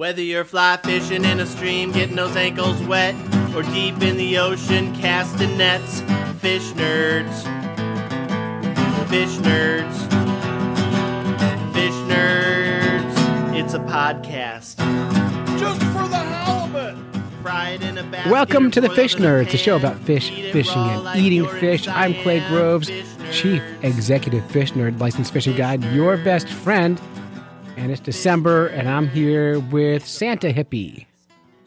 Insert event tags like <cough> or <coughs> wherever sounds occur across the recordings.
Whether you're fly fishing in a stream, getting those ankles wet, or deep in the ocean casting nets, fish nerds. Fish nerds. Fish nerds. It's a podcast. Just for the halibut. Fried in a basket Welcome to the Fish Nerds, a show about fish, fishing, and eating fish. I'm Clay Groves, Chief. Executive Fish Nerd, licensed fishing guide, your best friend. And it's December, and I'm here with Santa Hippie.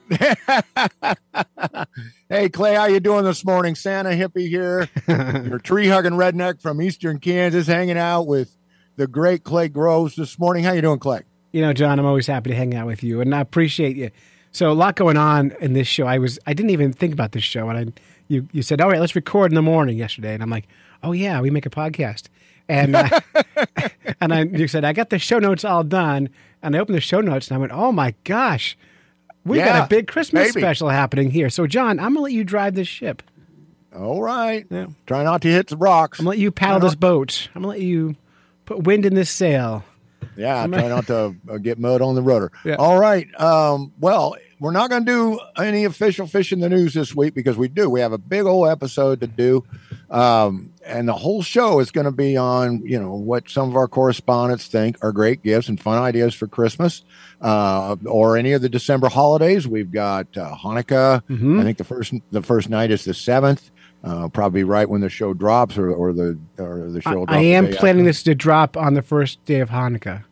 <laughs> Hey Clay, how you doing this morning? Santa hippie here, <laughs> your tree hugging redneck from Eastern Kansas, hanging out with the great Clay Groves this morning. How you doing, Clay? You know, John, I'm always happy to hang out with you, and I appreciate you. So a lot going on in this show. I was I didn't even think about this show, and I you you said, all right, let's record in the morning yesterday, and I'm like, oh yeah, we make a podcast, and uh, <laughs> <laughs> and I you said I got the show notes all done, and I opened the show notes, and I went, oh my gosh, we got a big Christmas maybe. special happening here. So John, I'm gonna let you drive this ship. All right. Yeah. Try not to hit the rocks. I'm gonna let you paddle this boat. I'm gonna let you put wind in this sail. Yeah, try not to uh, get mud on the rudder. <laughs> Yeah. All right. Um, well, we're not going to do any official fish in the news this week because we do. We have a big old episode to do. Um, and the whole show is going to be on, you know, what some of our correspondents think are great gifts and fun ideas for Christmas uh, or any of the December holidays. We've got uh, Hanukkah. Mhm. I think the first the first night is the seventh. Uh, probably right when the show drops, or, or the or the show. I the am planning after. this to drop on the first day of Hanukkah.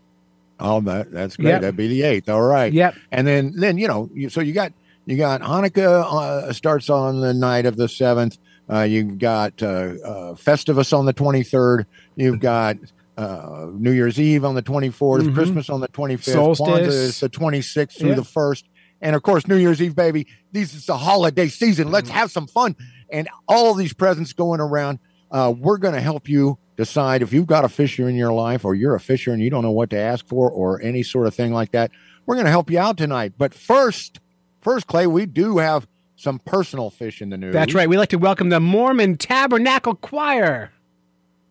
Oh, that that's great. Yep. That'd be the eighth. All right. Yep. And then then you know you, so you got you got Hanukkah uh, starts on the night of the seventh. Uh, you've got uh, uh, Festivus on the twenty third. You've got uh, New Year's Eve on the twenty Mhm. Christmas on the twenty fifth. Solstice. Kwanzaa is the twenty sixth through Yeah. the first. And of course, New Year's Eve, baby. This is the holiday season. Let's Mm-hmm. have some fun. And all these presents going around. Uh, we're going to help you decide if you've got a fisher in your life or you're a fisher and you don't know what to ask for or any sort of thing like that. We're going to help you out tonight. But first, first, Clay, we do have some personal fish in the news. That's right. We like to welcome the Mormon Tabernacle Choir.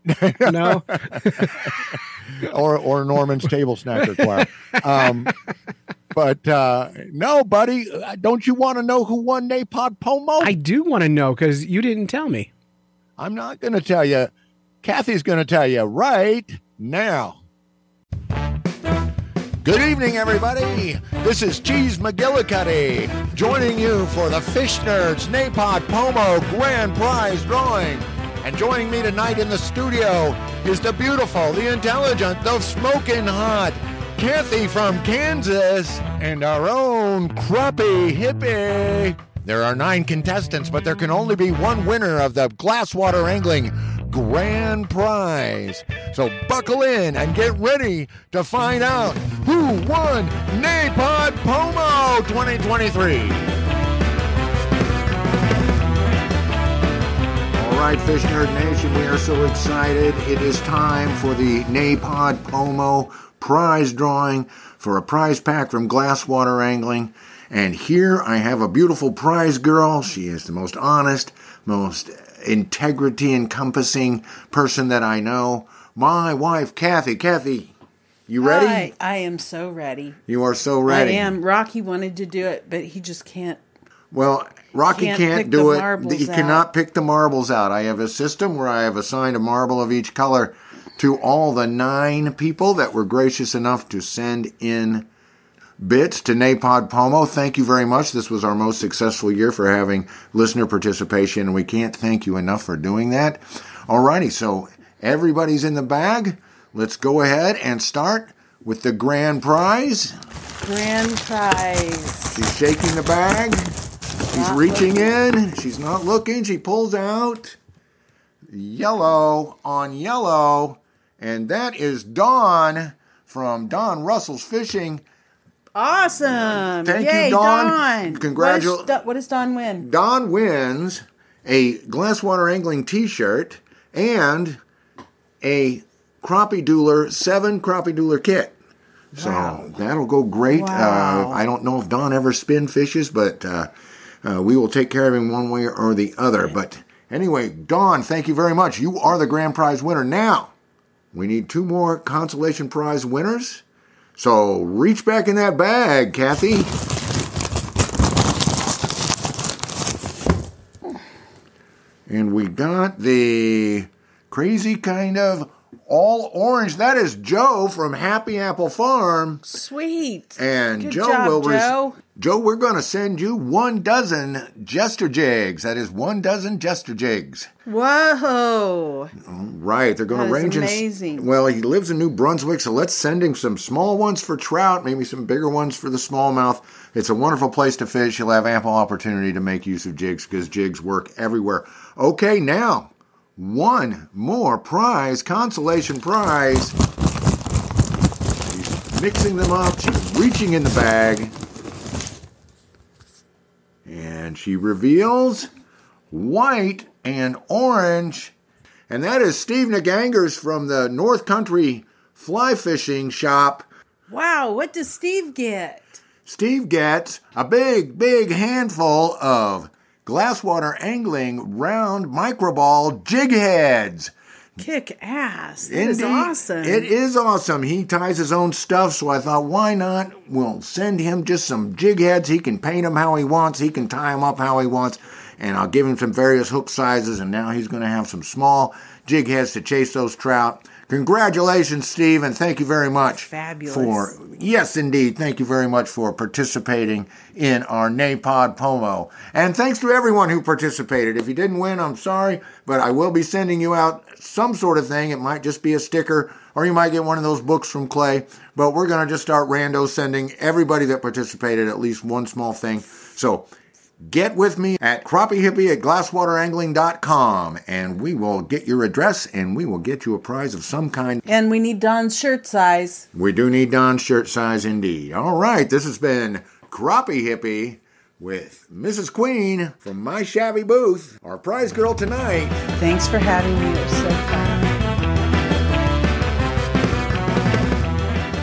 <laughs> no, <laughs> or or Norman's table snacker choir. Um, but uh, no, buddy, uh, don't you want to know who won Napod Pomo? I do want to know because you didn't tell me. I'm not going to tell you. Kathy's going to tell you right now. Good evening, everybody. This is Cheese McGillicuddy joining you for the Fish Nerds Napod Pomo Grand Prize Drawing. And joining me tonight in the studio is the beautiful, the intelligent, the smoking hot Kathy from Kansas and our own crappie hippie. There are nine contestants, but there can only be one winner of the Glasswater Angling Grand Prize. So buckle in and get ready to find out who won Napod Pomo 2023. All right, Fish Nerd Nation, we are so excited. It is time for the Napod Pomo prize drawing for a prize pack from Glasswater Angling. And here I have a beautiful prize girl. She is the most honest, most integrity encompassing person that I know. My wife, Kathy. Kathy, you ready? Hi, I am so ready. You are so ready. I am. Rocky wanted to do it, but he just can't. Well, Rocky Can't can't, do it. out. cannot pick the marbles out. I have a system where I have assigned a marble of each color to all the nine people that were gracious enough to send in bits to Napod Pomo. Thank you very much. This was our most successful year for having listener participation, and we can't thank you enough for doing that. Alrighty, so everybody's in the bag. Let's go ahead and start with the grand prize. Grand prize. She's shaking the bag. She's Not reaching in. She's not looking. She pulls out yellow on yellow. And that is Dawn from Don Russell's Fishing. Awesome. Thank you, Yay, Dawn. Dawn. Congratu- What, is, Do- what does Don win? Don wins a Glasswater Angling t shirt and a Crappie Doodler 7 Crappie Doodler kit. So that'll go great. Wow. Uh, I don't know if Don ever spin fishes, but uh, uh, we will take care of him one way or the other. But anyway, Don, thank you very much. You are the grand prize winner. Now, we need two more consolation prize winners. So reach back in that bag, Kathy. And we got the crazy kind of all orange. That is Joe from Happy Apple Farm. Sweet. And Good Joe job, will Joe. Joe, we're going to send you one dozen Jester Jigs. That is one dozen Jester Jigs. Whoa. Right, they're going That to range in. amazing. Well, he lives in New Brunswick, so let's send him some small ones for trout, maybe some bigger ones for the smallmouth. It's a wonderful place to fish. You'll have ample opportunity to make use of jigs because jigs work everywhere. Okay, now one more prize, consolation prize. She's mixing them up. She's reaching in the bag. And she reveals white and orange. And that is Steve Nagangers from the North Country Fly Fishing Shop. Wow, what does Steve get? Steve gets a big, big handful of glasswater angling round microball jig heads. Kick ass. That is Indeed, awesome. It is awesome. He ties his own stuff, so I thought, why not? We'll send him just some jig heads. He can paint them how he wants. He can tie them up how he wants. And I'll give him some various hook sizes, and now he's going to have some small jig heads to chase those trout. Congratulations, Steve, and thank you very much Fabulous. for yes, indeed. Thank you very much for participating in our Napod Pomo, and thanks to everyone who participated. If you didn't win, I'm sorry, but I will be sending you out some sort of thing. It might just be a sticker, or you might get one of those books from Clay. But we're gonna just start rando sending everybody that participated at least one small thing. So get with me at crappiehippie at glasswaterangling.com and we will get your address and we will get you a prize of some kind. and we need Don's shirt size. We do need Don's shirt size indeed. All right, this has been Crappie Hippie with Mrs. Queen from My Shabby Booth, our prize girl tonight. Thanks for having me. It was so fun.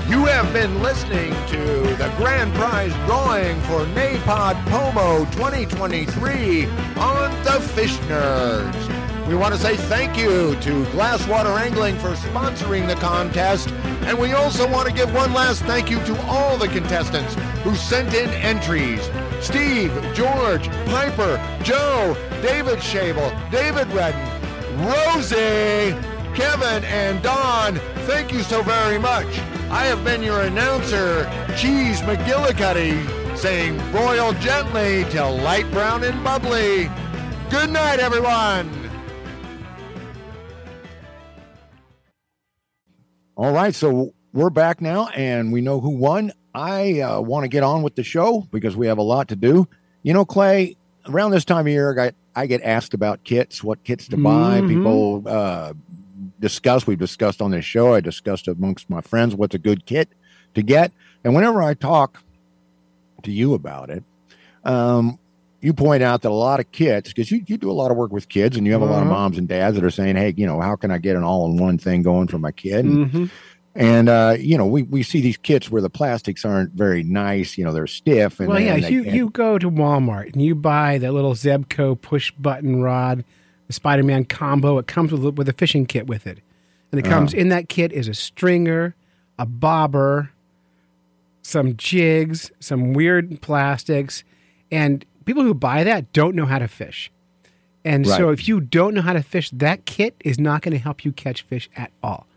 You have been listening to the grand prize drawing for Napod Pomo 2023 on the Fish Nerds. We want to say thank you to Glasswater Angling for sponsoring the contest, and we also want to give one last thank you to all the contestants who sent in entries. Steve, George, Piper, Joe, David Shabel, David Redden, Rosie, Kevin, and Don, thank you so very much. I have been your announcer, Cheese McGillicuddy, saying broil gently till light brown and bubbly. Good night, everyone. All right, so we're back now, and we know who won. I uh, want to get on with the show because we have a lot to do. You know, Clay, around this time of year, I, got, I get asked about kits, what kits to buy. Mhm. People uh, discuss. We've discussed on this show. I discussed amongst my friends what's a good kit to get, and whenever I talk to you about it, um, you point out that a lot of kids, because you, you do a lot of work with kids, and you have a lot of Mhm. moms and dads that are saying, "Hey, you know, how can I get an all-in-one thing going for my kid?" And hmm and uh, you know, we, we see these kits where the plastics aren't very nice. You know, they're stiff. And Well, yeah, and you you go to Walmart and you buy the little Zebco push button rod, the Spider Man combo. It comes with a- with a fishing kit with it, and it comes Uh-huh. in that kit is a stringer, a bobber, some jigs, some weird plastics, and people who buy that don't know how to fish. And so, if you don't know how to fish, that kit is not going to help you catch fish at all.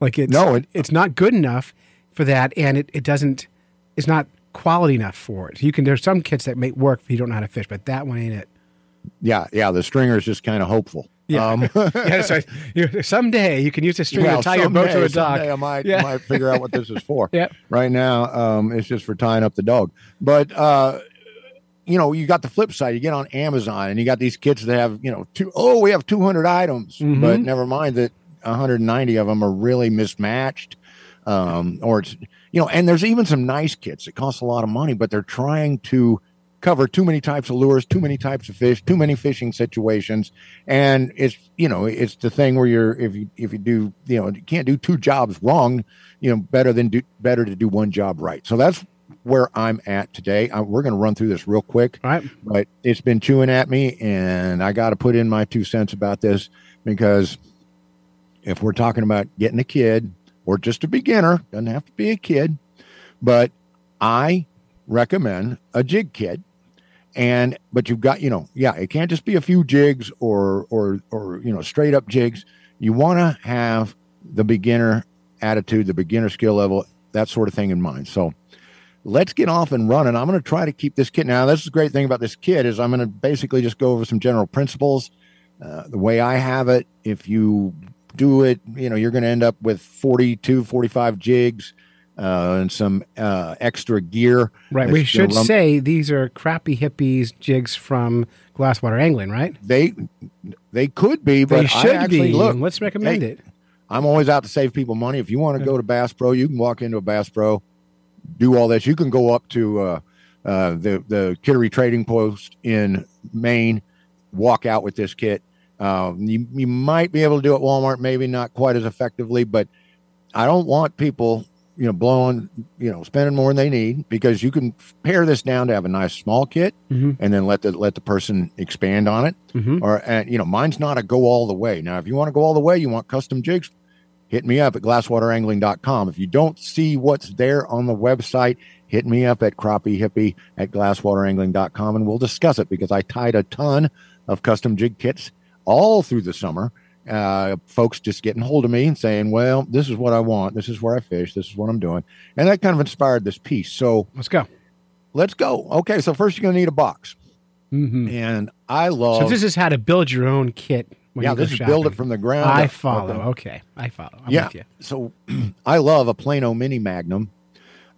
Like it's No, it- it's not good enough for that, and it, it doesn't. It's not quality enough for it. You can there's some kits that may work if you don't know how to fish, but that one ain't it. yeah, yeah. The stringer is just kind of hopeful. Yeah. Um, <laughs> yeah, so you, someday you can use a stringer well, to tie your boat to a dock. someday I might Yeah. might figure out what this is for. <laughs> Yep. Right now, um, it's just for tying up the dog. But uh, you know, you got the flip side. You get on Amazon and you got these kits that have you know two oh we have two hundred items, Mhm. but never mind that one hundred ninety of them are really mismatched. Um, or it's you know, and there's even some nice kits that cost a lot of money, but they're trying to cover too many types of lures, too many types of fish, too many fishing situations, and it's you know it's the thing where you're if you if you do you know you can't do two jobs wrong, you know better than do better to do one job right. So that's where I'm at today. Uh, we're going to run through this real quick, All right. but it's been chewing at me, and I got to put in my two cents about this because if we're talking about getting a kid or just a beginner, doesn't have to be a kid, But I recommend a jig kit. And but you've got, you know, yeah, it can't just be a few jigs or or or you know, straight up jigs. You want to have the beginner attitude, the beginner skill level, that sort of thing in mind. So let's get off and running. I'm going to try to keep this kit. Now, this is the great thing about this kit is I'm going to basically just go over some general principles. Uh, the way I have it, if you do it, you know, you're going to end up with 42, 45 jigs uh, and some uh, extra gear. Right. We should say these are crappy hippies jigs from Glasswater Angling, right? they they could be, but They should I actually be. look. Let's recommend hey, it. I'm always out to save people money. If you want to go to Bass Pro, you can walk into a Bass Pro, do all this. You can go up to uh, uh, the the Kittery Trading Post in Maine, walk out with this kit. Um, you you might be able to do it at Walmart, maybe not quite as effectively, but I don't want people you know blowing you know spending more than they need because you can pare this down to have a nice small kit Mhm. and then let the let the person expand on it Mhm. or and you know mine's not a go all the way now if you want to go all the way you want custom jigs hit me up at glasswaterangling.com if you don't see what's there on the website hit me up at crappie hippie at glasswaterangling.com and we'll discuss it because i tied a ton of custom jig kits all through the summer uh, folks just getting hold of me and saying well this is what i want this is where i fish this is what i'm doing and that kind of inspired this piece so Let's go. let's go okay so first you're going to need a box hmm and i love So this is how to build your own kit. Yeah this is build it from the ground I up. follow. Okay. I follow. I'm yeah. with you. So <clears throat> I love a Plano Mini Magnum.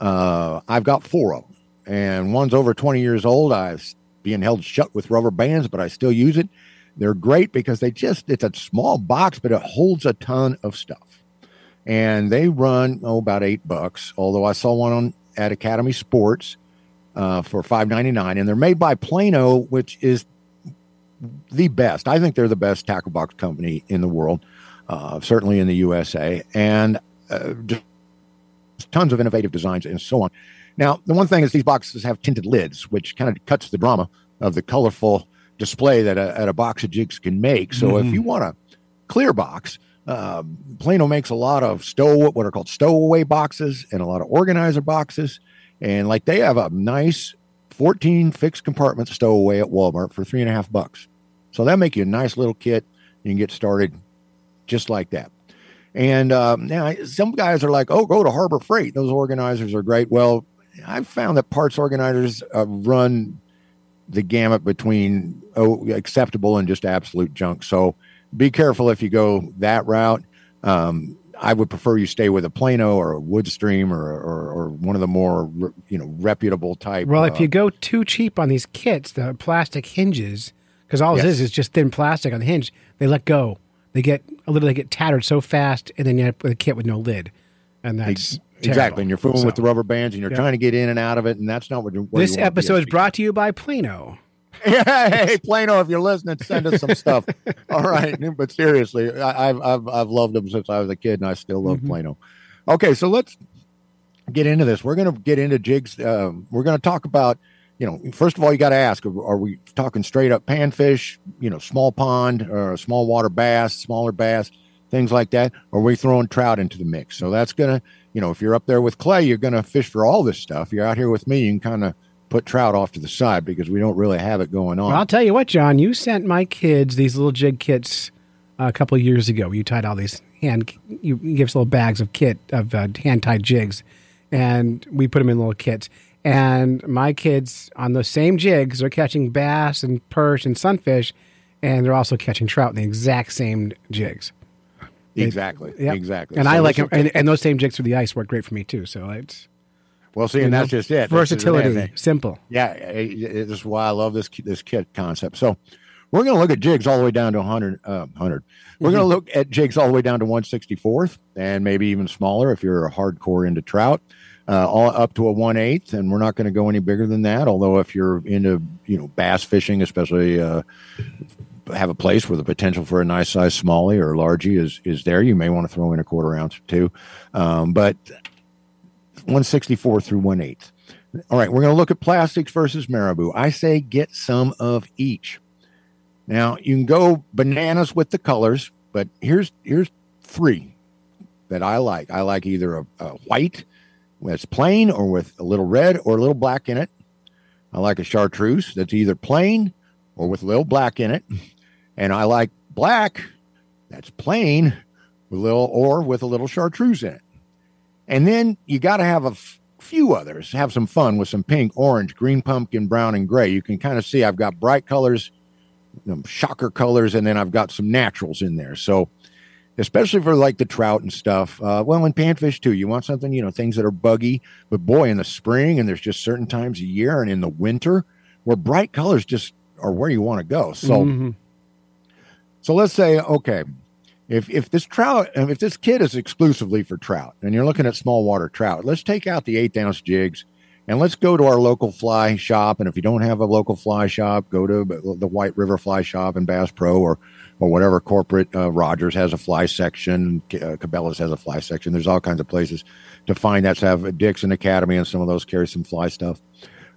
Uh, I've got four of them, and one's over 20 years old. I've being held shut with rubber bands, but I still use it. They're great because they just, it's a small box, but it holds a ton of stuff. And they run, oh, about eight bucks. Although I saw one on at Academy Sports uh, for five ninety nine, and they're made by Plano, which is the best. I think they're the best tackle box company in the world, uh, certainly in the USA, and uh, tons of innovative designs and so on. Now, the one thing is these boxes have tinted lids, which kind of cuts the drama of the colorful display that a, that a box of jigs can make. So, if Mhm. you want a clear box, uh, Plano makes a lot of stow what are called stowaway boxes and a lot of organizer boxes, and like they have a nice 14 fixed compartment stowaway at Walmart for three and a half bucks. So that make you a nice little kit. You can get started just like that. And um, now some guys are like, "Oh, go to Harbor Freight. Those organizers are great." Well, I've found that parts organizers uh, run the gamut between oh, acceptable and just absolute junk. So be careful if you go that route. Um, I would prefer you stay with a Plano or a Woodstream or, or, or one of the more you know reputable type. Well, uh, if you go too cheap on these kits, the plastic hinges, because all Yes. it is is just thin plastic on the hinge, they let go. They get a little, they get tattered so fast, and then you have a kit with no lid, and that's terrible. exactly, and you're fooling with the rubber bands, and you're Yeah. trying to get in and out of it, and that's not what. you're. This you episode is brought to you by Plano. <laughs> hey Plano, if you're listening, send us some stuff. <laughs> All right, but seriously, I, I've I've I've loved them since I was a kid, and I still love Mhm. Plano. Okay, so let's get into this. We're going to get into jigs. Um, we're going to talk about, you know, first of all, you got to ask: Are we talking straight up panfish? You know, small pond or small water bass, smaller bass, things like that? Or are we throwing trout into the mix? So that's to, you know, if you're up there with Clay, you're to fish for all this stuff. You're out here with me, you can kind of put trout off to the side because we don't really have it going on. Well, I'll tell you what, John, you sent my kids these little jig kits uh, a couple years ago. You tied all these hand, you, give us little bags of kit of uh, hand tied jigs, and we put them in little kits. And my kids on those same jigs, they're catching bass and perch and sunfish, and they're also catching trout in the exact same jigs. Exactly. Yep. Exactly. And So I like them, and, and those same jigs for the ice work great for me too. So it's Well, see, and know, that's just it. Versatility, simple. Yeah, it- it- this is why I love this this kit concept. So, we're going to look at jigs all the way down to 100. Uh, 100. We're going to look at jigs all the way down to 164th, and maybe even smaller if you're a hardcore into trout. Uh, all up to a one eighth, and we're not going to go any bigger than that. Although, if you're into you know bass fishing, especially uh, have a place where the potential for a nice size smallie or largie is is there, you may want to throw in a quarter ounce or two. Um, but 164 through 1 8. All right, we're going to look at plastics versus marabou. I say get some of each. Now, you can go bananas with the colors, but here's here's three that I like. I like either a, a white that's plain or with a little red or a little black in it. I like a chartreuse that's either plain or with a little black in it. And I like black that's plain with little or with a little chartreuse in it. And then you got to have a f- few others, have some fun with some pink, orange, green pumpkin, brown, and gray. You can kind of see I've got bright colors, know, shocker colors, and then I've got some naturals in there. So, especially for like the trout and stuff. Uh, well, and panfish too. You want something, you know, things that are buggy. But boy, in the spring, and there's just certain times a year, and in the winter, where bright colors just are where you want to go. So, Mhm. So let's say, okay, if if this trout, if this kit is exclusively for trout, and you're looking at small water trout, let's take out the eighth ounce jigs, and let's go to our local fly shop. And if you don't have a local fly shop, go to the White River Fly Shop and Bass Pro, or or whatever corporate. Uh, Rogers has a fly section. Uh, Cabela's has a fly section. There's all kinds of places to find that. Have Dick's and Academy, and some of those carry some fly stuff.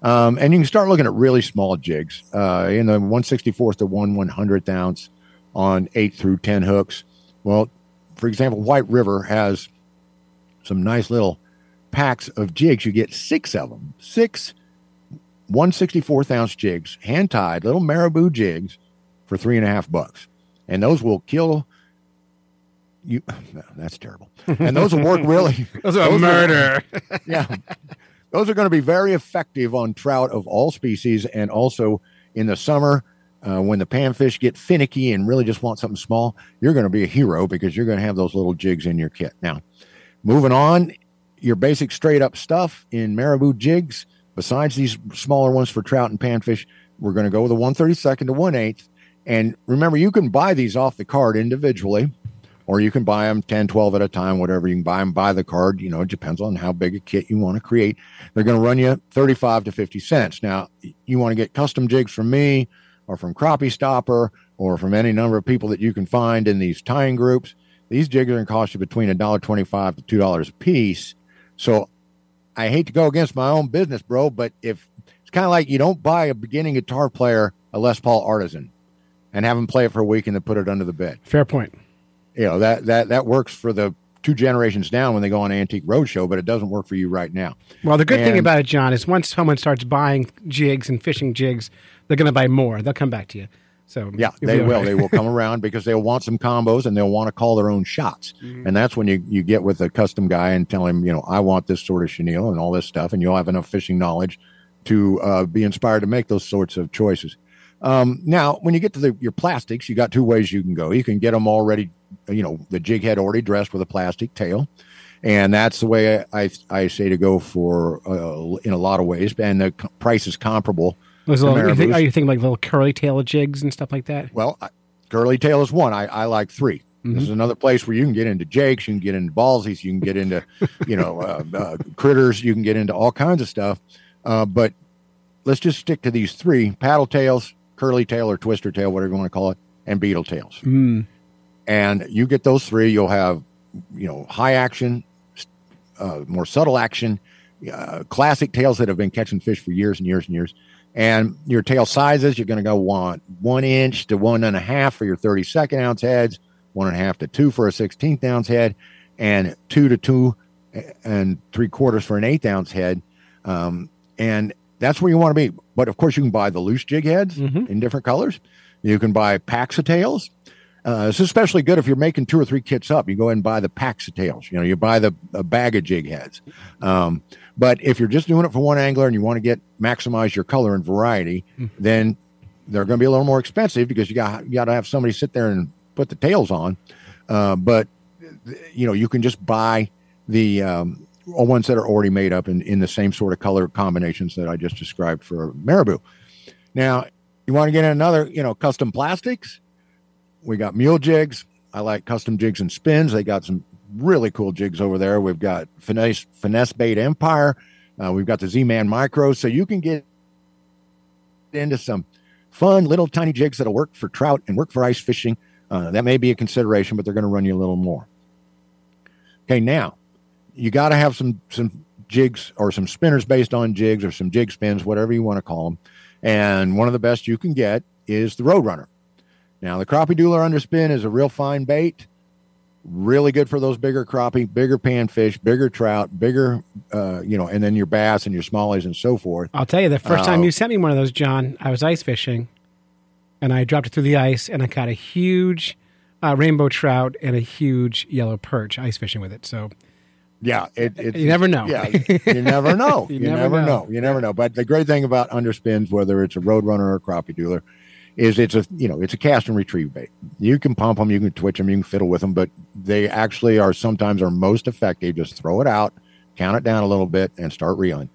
Um, and you can start looking at really small jigs uh, in the 164th to 1 100th ounce on 8 through 10 hooks. Well, for example, White River has some nice little packs of jigs. You get six of them, six 164th ounce jigs, hand tied, little marabou jigs for three and a half bucks. And those will kill you. <laughs> That's terrible. And those will work <laughs> really. Those are Those are- murder. <laughs> yeah. Those are going to be very effective on trout of all species and also in the summer uh, when the panfish get finicky and really just want something small, you're going to be a hero because you're going to have those little jigs in your kit. Now, moving on, your basic straight up stuff in marabou jigs, besides these smaller ones for trout and panfish, we're going to go with a 132nd to 1 8 And remember, you can buy these off the card individually or you can buy them 10, 12 at a time, whatever. You can buy them by the card. You know, it depends on how big a kit you want to create. They're going to run you 35 to 50 cents. Now, you want to get custom jigs from me or from Crappie Stopper or from any number of people that you can find in these tying groups. These jigs are going to cost you between $1.25 to $2 a piece. So I hate to go against my own business, bro, but if it's kind of like you don't buy a beginning guitar player a Les Paul Artisan and have them play it for a week and then put it under the bed Fair point. you know that that that works for the two generations down when they go on antique roadshow but it doesn't work for you right now Well, the good thing about it, John, is once someone starts buying jigs and fishing jigs, they're going to buy more. They'll come back to you. So yeah they will right. they will come <laughs> around because they'll want some combos and they'll want to call their own shots and that's when you you get with a custom guy and tell him you know i want this sort of chenille and all this stuff and you'll have enough fishing knowledge to uh, be inspired to make those sorts of choices um, now when you get to the, your plastics you got two ways you can go you can get them already you know the jig head already dressed with a plastic tail and that's the way I, I say to go for uh, in a lot of ways and the co- price is comparable Those little, you think, are you thinking like little curly tail jigs and stuff like that? Well, I- curly tail is one. I, I like 3 This is another place where you can get into jakes, you can get into ballsies, you can get into, <laughs> you know, uh, uh, critters, you can get into all kinds of stuff. Uh, but let's just stick to these three: paddle tails, curly tail, or twister tail, whatever you want to call it, and beetle tails. Mm. And you get those three, you'll have, you know, high action, uh, more subtle action, uh, classic tails that have been catching fish for years and years and years. And your tail sizes, you're going to go want one inch to one and a half for your 32nd ounce heads, one and a half to two for a 16th ounce head, and two to two and three quarters for an eighth ounce head. Um, and that's where you want to be. But of course, you can buy the loose jig heads Mhm. in different colors. You can buy packs of tails. Uh, it's especially good if you're making two or three kits up. You go ahead and buy the packs of tails. You know, you buy the a bag of jig heads. Um, but if you're just doing it for one angler and you want to get maximize your color and variety, then they're going to be a little more expensive because you got you got to have somebody sit there and put the tails on. Uh, but you know, you can just buy the um, ones that are already made up in, in the same sort of color combinations that I just described for marabou. Now, you want to get another, you know, custom plastics. We got mule jigs. I like custom jigs and spins. They got some really cool jigs over there. We've got finesse finesse bait empire. Uh, we've got the Z-Man micro, so you can get into some fun little tiny jigs that'll work for trout and work for ice fishing. Uh, that may be a consideration, but they're going to run you a little more. Okay, now you got to have some some jigs or some spinners based on jigs or some jig spins, whatever you want to call them. And one of the best you can get is the Roadrunner. Now, the crappie doodler underspin is a real fine bait. Really good for those bigger crappie, bigger panfish, bigger trout, bigger, uh, you know, and then your bass and your smallies and so forth. I'll tell you, the first time Oh. you sent me one of those, John, I was ice fishing, and I dropped it through the ice, and I caught a huge uh, rainbow trout and a huge yellow perch ice fishing with it. So Yeah, it, it, You never know. Yeah, <laughs> you never know. You you, never never, know. know. You never know. But the great thing about underspins, whether it's a roadrunner or a crappie doodler, is it's a you know it's a cast and retrieve bait. You can pump them, you can twitch them, you can fiddle with them, but they actually are sometimes are most effective. Just throw it out, count it down a little bit, and start reeling.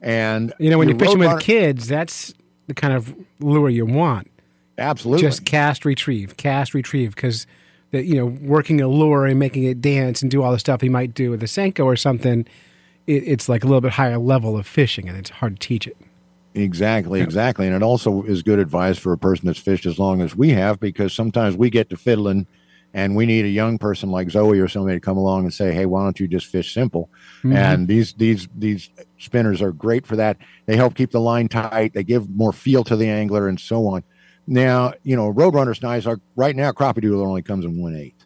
And you know when you're fishing with kids, that's the kind of lure you want. absolutely Just cast, retrieve, cast, retrieve, because the you know working a lure and making it dance and do all the stuff you might do with a senko or something. It, it's like a little bit higher level of fishing, and it's hard to teach it. Exactly, exactly. And it also is good advice for a person that's fished as long as we have because sometimes we get to fiddling and we need a young person like Zoe or somebody to come along and say, Hey, why don't you just fish simple? Mm-hmm. And these these these spinners are great for that. They help keep the line tight, they give more feel to the angler and so on. Now, you know, Roadrunner's nice. are right now crappie doodle only comes in one eighth.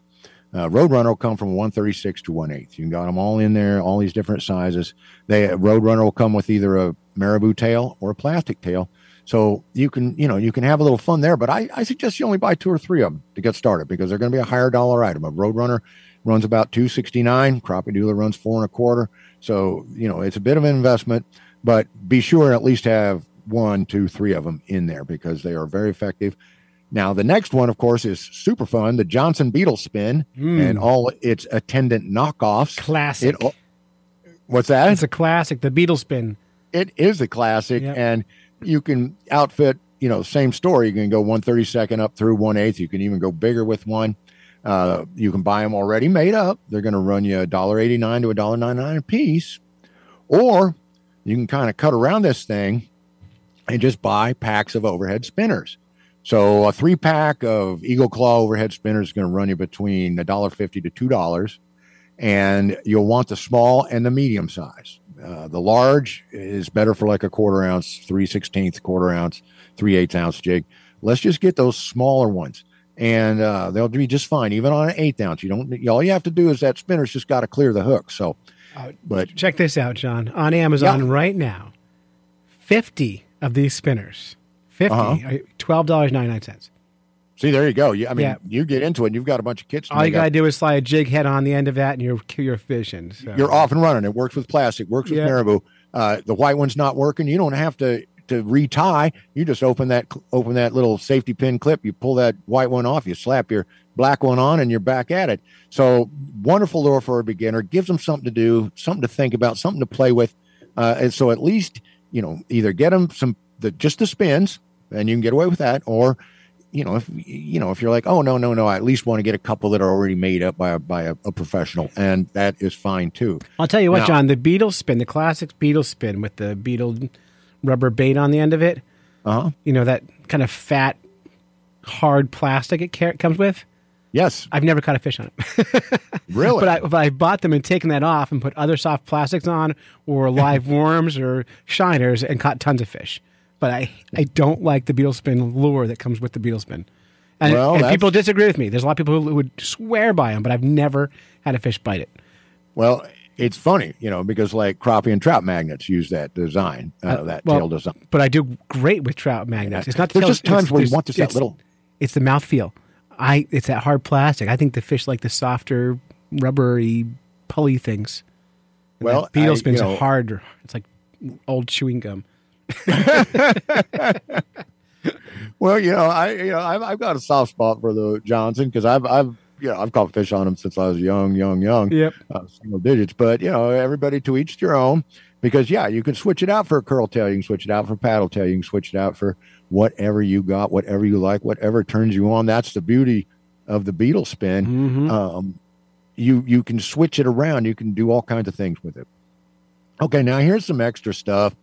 Uh, Roadrunner will come from 136 to 1 8. You got them all in there, all these different sizes. They Roadrunner will come with either a marabou tail or a plastic tail. So you can, you know, you can have a little fun there. But I, I suggest you only buy two or three of them to get started because they're going to be a higher dollar item. A Roadrunner runs about 269. Crappie Doodler runs four and a quarter. So, you know, it's a bit of an investment, but be sure and at least have one, two, three of them in there because they are very effective. Now, the next one, of course, is super fun the Johnson Beetle Spin and all its attendant knockoffs. Classic. It, what's that? It's a classic. The beetle spin. it is a classic Yep. and you can outfit you know same story you can go 132nd up through 1 8 you can even go bigger with one uh, you can buy them already made up they're going to run you $1.89 to $1.99 a piece or you can kind of cut around this thing and just buy packs of overhead spinners so a three pack of eagle claw overhead spinners is going to run you between $1.50 to $2 and you'll want the small and the medium size. Uh, the large is better for like a quarter ounce, three sixteenth quarter ounce, three eighths ounce jig. Let's just get those smaller ones, and uh, they'll be just fine, even on an eighth ounce. You don't. All you have to do is that spinner's just got to clear the hook. So, but Check this out, John. On Amazon Yeah. right now, 50 of these spinners. 50, Uh-huh. uh, $12.99. see, there you go. You, I mean, Yeah. you get into it, and you've got a bunch of kits. All you got to do is slide a jig head on the end of that and you're, you're fishing. So. You're off and running. It works with plastic. Works with Yeah. marabou. Uh, the white one's not working. You don't have to to retie. You just open that open that little safety pin clip. You pull that white one off. You slap your black one on, and you're back at it. So wonderful lure for a beginner. Gives them something to do, something to think about, something to play with. Uh, and so at least you know either get them some the just the spins, and you can get away with that, or you know if you know if you're like oh no no no I at least want to get a couple that are already made up by a by a, a professional, and that is fine too. I'll tell you what, Now- John, the beetle spin, the classic beetle spin with the beetle rubber bait on the end of it, Uh huh. you know, that kind of fat, hard plastic it ca- comes with. Yes, I've never caught a fish on it. <laughs> really. But I, but I bought them and taken that off and put other soft plastics on or live <laughs> worms or shiners and caught tons of fish. But I, I don't like the beetle spin lure that comes with the beetle spin. And, Well, and people disagree with me. There's a lot of people who would swear by them, but I've never had a fish bite it. Well, it's funny, you know, because like crappie and trout magnets use that design, uh, that well, tail design. But I do great with trout magnets. It's not the There's tail- just times where you want just that it's- little- It's the mouth feel. I it's that hard plastic. I think the fish like the softer, rubbery, pulley things. And Well, beetle spin's you know- harder. It's like old chewing gum. Well, you know, I you know I've, I've got a soft spot for the Johnson because I've I've you know I've caught fish on them since I was young, young, young. Yep. uh, single digits. But you know, everybody to each their own. Because yeah, you can switch it out for a curl tail, you can switch it out for paddle tail, you can switch it out for whatever you got, whatever you like, whatever turns you on. That's the beauty of the beetle spin. Mhm. Um, you you can switch it around. You can do all kinds of things with it. Okay, now here's some extra stuff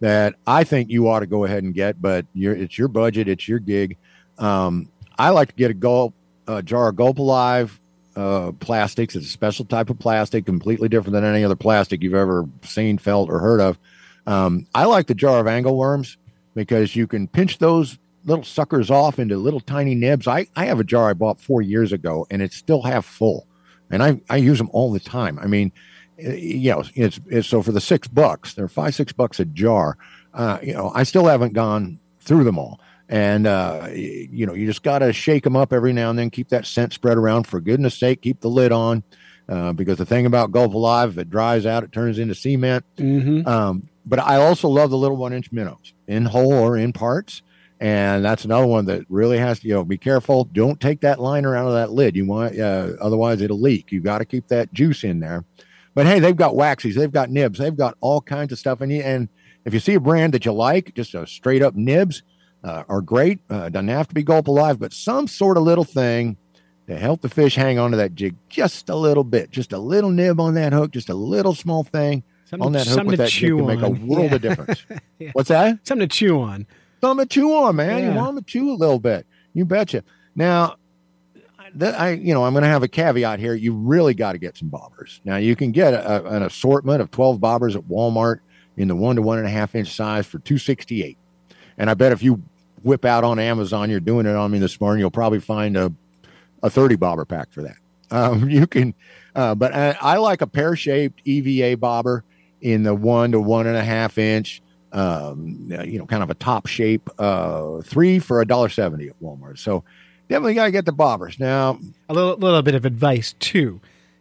that I think you ought to go ahead and get, but it's your budget, it's your gig. Um, I like to get a gulp a jar of Gulp Alive uh, plastics. It's a special type of plastic, completely different than any other plastic you've ever seen, felt, or heard of. Um, I like the jar of angle worms because you can pinch those little suckers off into little tiny nibs. I, I have a jar I bought four years ago and it's still half full. and I I use them all the time. I mean, you know, it's, it's so for the six bucks, they're five six bucks a jar. Uh, you know, I still haven't gone through them all. And uh, you know, you just got to shake them up every now and then. Keep that scent spread around. For goodness sake, keep the lid on, uh, because the thing about Gulp Alive, if it dries out, it turns into cement. Mm-hmm. Um, but I also love the little one inch minnows in whole or in parts. And that's another one that really has to, you know, be careful. Don't take that liner out of that lid. You want, uh, otherwise it'll leak. You got to keep that juice in there. But hey, they've got waxies, they've got nibs, they've got all kinds of stuff. And, you, and if you see a brand that you like, just a straight up nibs uh, are great. Uh, doesn't have to be gulp alive, but some sort of little thing to help the fish hang onto that jig just a little bit, just a little nib on that hook, just a little small thing Something, on that hook with to that jig chew can make a world Yeah. of difference. <laughs> Yeah. What's that? Something to chew on. Something to chew on, man. You want to chew a little bit. You betcha. Now, that I, you know, I'm going to have a caveat here. You really got to get some bobbers. Now, you can get a, an assortment of 12 bobbers at Walmart in the one to one and a half inch size for 268. And I bet if you whip out on Amazon, you're doing it on me this morning, you'll probably find a, a 30 bobber pack for that. <laughs> Um, you can, uh, but I, I like a pear shaped EVA bobber in the one to one and a half inch um, you know, kind of a top shape, uh, three for a dollar seventy at Walmart. So definitely got to get the bobbers. Now, A little, little bit of advice too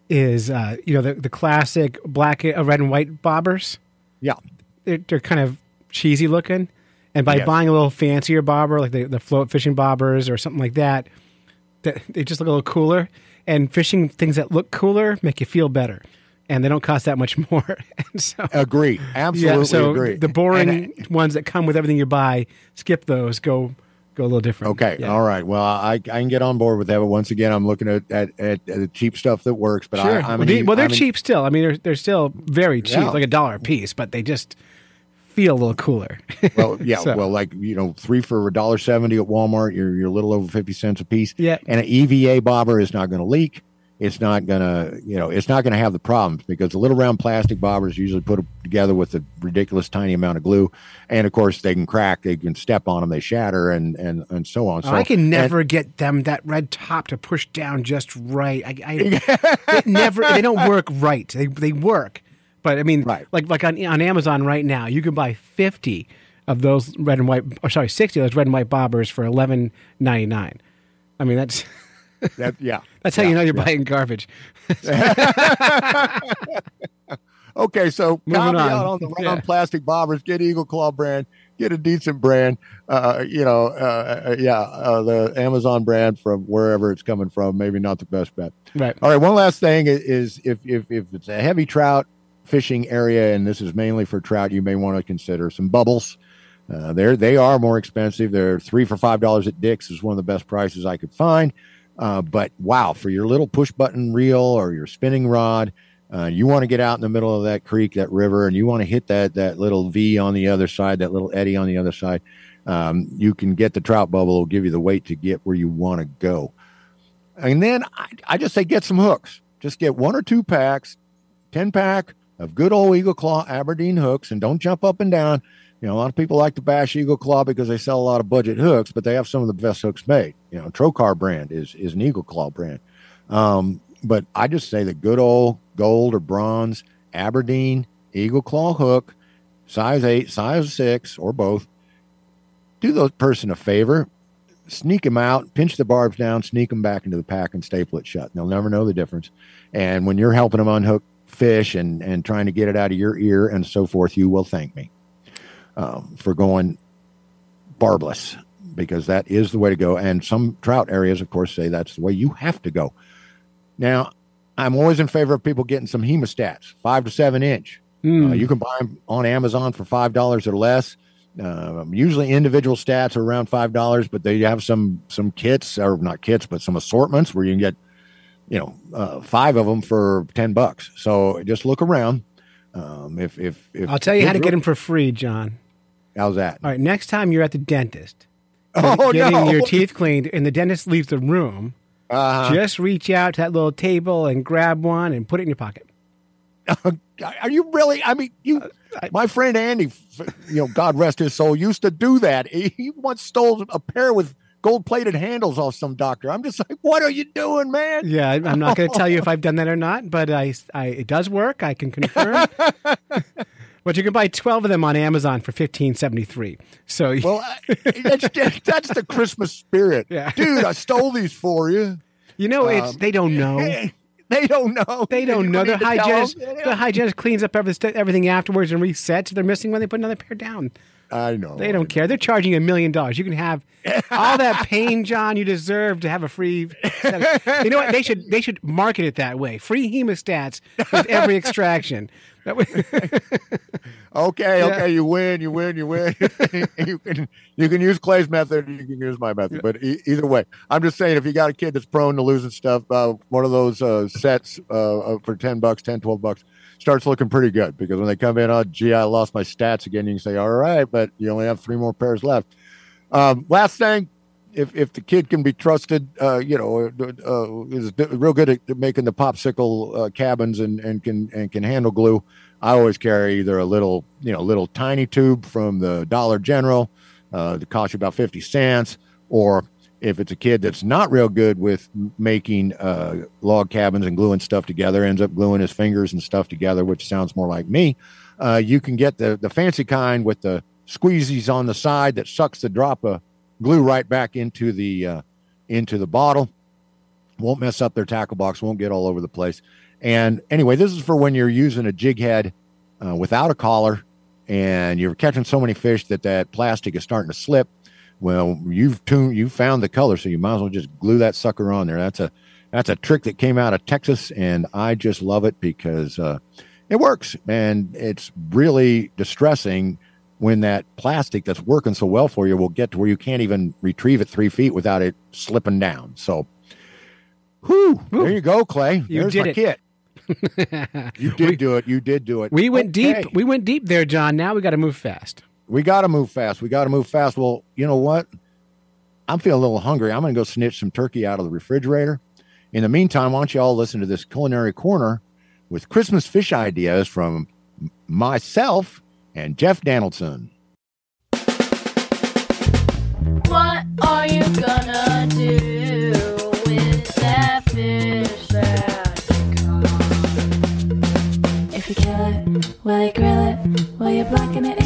is uh, you know the the classic black, uh, red and white bobbers. yeah, They're, they're kind of cheesy looking, and by Yes. buying a little fancier bobber like the, the float fishing bobbers or something like that, that they just look a little cooler. And fishing things that look cooler make you feel better, and they don't cost that much <laughs> more. and so agree, absolutely yeah, so agree. the boring And, ones that come with everything you buy, skip those. Go go a little different. okay, Yeah. all right. Well, I, I can get on board with that, but once again, I'm looking at at, at, the cheap stuff that works. But Sure. I, I'm well, an well, they're I'm an- cheap still. I mean, they're they're still very cheap, Yeah. like a dollar a piece, but they just feel a little cooler. <laughs> Well, yeah, So- well, like you know, three for a dollar seventy at Walmart. You're you're a little over fifty cents a piece. Yeah. and an EVA bobber is not going to leak. It's not going to, you know, it's not to have the problems because the little round plastic bobbers usually put together with a ridiculous tiny amount of glue, and of course they can crack, they can step on them, they shatter, and and and so on. So I can and- never get them that red top to push down just right. I, I <laughs> it never they don't work right. They they work, but I mean, Right. like like on on Amazon right now, you can buy fifty of those red and white, or sorry, sixty of those red and white bobbers for eleven ninety nine. I mean, that's that, yeah, <laughs> that's how Yeah, you know you're yeah. buying garbage. <laughs> <laughs> Okay, so Moving caveat on. on the round Yeah. plastic bobbers. Get Eagle Claw brand. Get a decent brand. Uh, you know, uh, uh, yeah, uh, the Amazon brand from wherever it's coming from. Maybe not the best bet. Right. All right. One last thing is, is if if if it's a heavy trout fishing area, and this is mainly for trout, you may want to consider some bubbles. Uh, they're they are more expensive. They're three for five dollars at Dick's is one of the best prices I could find. Uh, but wow, for your little push button reel or your spinning rod, uh, you want to get out in the middle of that creek, that river, and you want to hit that that little V on the other side, that little eddy on the other side. Um, you can get the trout bubble; will give you the weight to get where you want to go. And then I, I just say get some hooks. Just get one or two packs, ten pack of good old Eagle Claw Aberdeen hooks, and don't jump up and down. You know, a lot of people like to bash Eagle Claw because they sell a lot of budget hooks, but they have some of the best hooks made. You know, Trokar brand is is an Eagle Claw brand. Um, but I just say the good old gold or bronze Aberdeen Eagle Claw hook, size eight, size six, or both. Do the person a favor, sneak them out, pinch the barbs down, sneak them back into the pack, and staple it shut. They'll never know the difference. And when you're helping them unhook fish and and trying to get it out of your ear and so forth, you will thank me um, for going barbless because that is the way to go. And some trout areas, of course, say that's the way you have to go. Now, I'm always in favor of people getting some hemostats, five to seven inch. Mm. Uh, you can buy them on Amazon for five dollars or less. Uh, usually, individual stats are around five dollars, but they have some some kits or not kits, but some assortments where you can get, you know, uh, five of them for ten bucks. So just look around. Um, if if if I'll tell you how to get them for free, John. How's that? All right, next time you're at the dentist, Oh no, getting no! your teeth cleaned, and the dentist leaves the room, Uh, just reach out to that little table and grab one and put it in your pocket. <laughs> are you really? I mean, you. Uh, I- my friend Andy, you know, God rest his soul, used to do that. He, once stole a pair with gold plated handles off some doctor. I'm just like, what are you doing, man? Yeah, I'm not going to tell you if <laughs> I've done that or not, but I, I it does work. I can confirm. <laughs> but you can buy 12 of them on Amazon for 15.73. So Well, I, that's that's the Christmas spirit, Yeah. dude. I stole these for you. you know it's um, they don't know. <laughs> They don't know. They don't know. The need to tell hygienist, the hygienist cleans up everything afterwards and resets. They're missing when they put another pair down. I know. They don't care. They're charging a million dollars. You can have <laughs> all that pain, John. You deserve to have a free. Set of, you know what? They should they should market it that way. Free hemostats with every extraction. That way, <laughs> Okay, Yeah. okay, you win, you win, you win. <laughs> you can you can use Clay's method, you can use my method, but e- either way, I'm just saying if you got a kid that's prone to losing stuff, uh, one of those uh, sets uh, uh, for ten bucks, 10, 12 bucks starts looking pretty good because when they come in, oh gee, I lost my stats again. You can say, all right, but you only have three more pairs left. Um, last thing, if if the kid can be trusted, uh, you know, uh, is real good at making the popsicle uh, cabins and and can and can handle glue. I always carry either a little, you know, little tiny tube from the Dollar General uh, that costs you about fifty cents, or if it's a kid that's not real good with making uh, log cabins and gluing stuff together, ends up gluing his fingers and stuff together, which sounds more like me. Uh, you can get the the fancy kind with the squeezies on the side that sucks the drop of glue right back into the uh, into the bottle. Won't mess up their tackle box. Won't get all over the place. And anyway, this is for when you're using a jig head uh, without a collar and you're catching so many fish that that plastic is starting to slip. Well, you've tuned, you found the color, so you might as well just glue that sucker on there. That's a that's a trick that came out of Texas, and I just love it because uh, it works, and it's really distressing when that plastic that's working so well for you will get to where you can't even retrieve it three feet without it slipping down. So, whew, there you go, Clay. You There's did my it. kit. <laughs> You did do it. You did do it. we went Okay. deep. We went deep there, John. Now we got to move fast. We got to move fast. We got to move fast. Well, you know what? I'm feeling a little hungry. I'm going to go snitch some turkey out of the refrigerator. In the meantime, why don't you all listen to this culinary corner with Christmas fish ideas from myself and Jeff Donaldson. What are you gonna do with that fish that you caught? If you kill it, will you grill it? Will you blacken it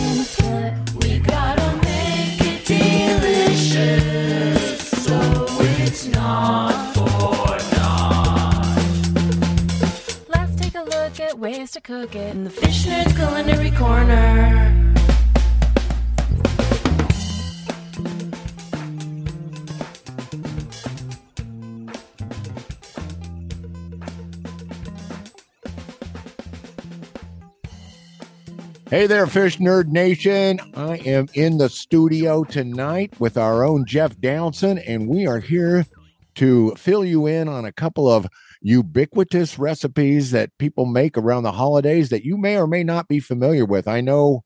Hey there, Fish Nerd Nation. I am in the studio tonight with our own Jeff Donaldson, and we are here to fill you in on a couple of ubiquitous recipes that people make around the holidays that you may or may not be familiar with. I know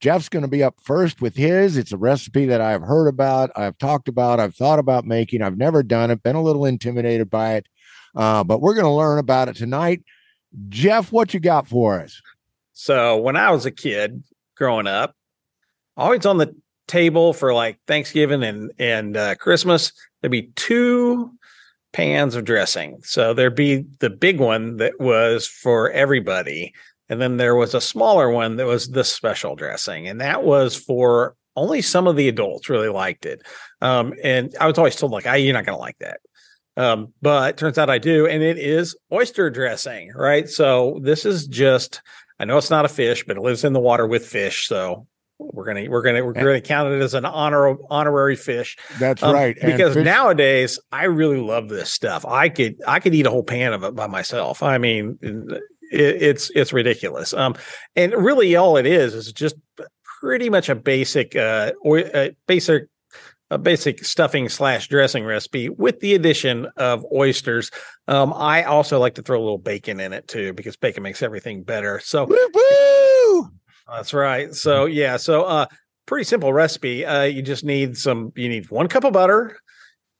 Jeff's going to be up first with his. It's a recipe that I've heard about, I've talked about, I've thought about making. I've never done it, been a little intimidated by it, uh, but we're going to learn about it tonight. Jeff, what you got for us? So when I was a kid growing up, always on the table for like Thanksgiving and and uh, Christmas, there'd be two pans of dressing. So there'd be the big one that was for everybody, and then there was a smaller one that was the special dressing, and that was for only some of the adults really liked it. Um, and I was always told like, "I you're not going to like that." Um, but turns out I do, and it is oyster dressing, right? So this is just I know it's not a fish, but it lives in the water with fish. So we're gonna we're gonna we're gonna count it as an honor honorary fish. That's Um, right. And Because fish- nowadays I really love this stuff. I could I could eat a whole pan of it by myself. I mean, it, it's it's ridiculous. Um, and really all it is is just pretty much a basic uh or uh, basic a basic stuffing slash dressing recipe with the addition of oysters. Um, I also like to throw a little bacon in it too because bacon makes everything better. So that's right. So yeah, so uh pretty simple recipe. Uh you just need some you need one cup of butter,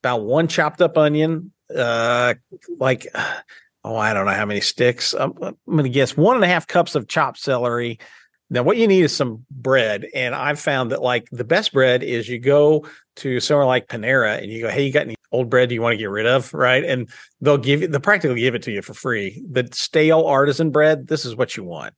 about one chopped up onion, uh like <sighs> oh, I don't know how many sticks. I'm, I'm gonna guess one and a half cups of chopped celery, Now, what you need is some bread, and I've found that like the best bread is you go to somewhere like Panera and you go, "Hey, you got any old bread? You want to get rid of?" Right, and they'll give you, they'll practically give it to you for free. The stale artisan bread, this is what you want.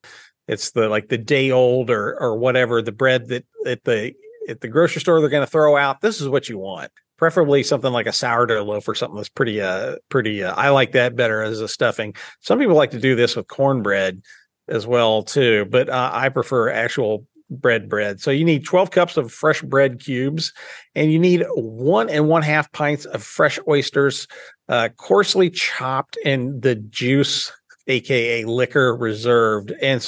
It's the like the day old or or whatever the bread that at the at the grocery store they're going to throw out. This is what you want. Preferably something like a sourdough loaf or something that's pretty uh pretty. Uh, I like that better as a stuffing. Some people like to do this with cornbread as well too, but uh, I prefer actual bread bread. So you need 12 cups of fresh bread cubes and you need one and one half pints of fresh oysters, uh, coarsely chopped and the juice, aka liquor reserved. And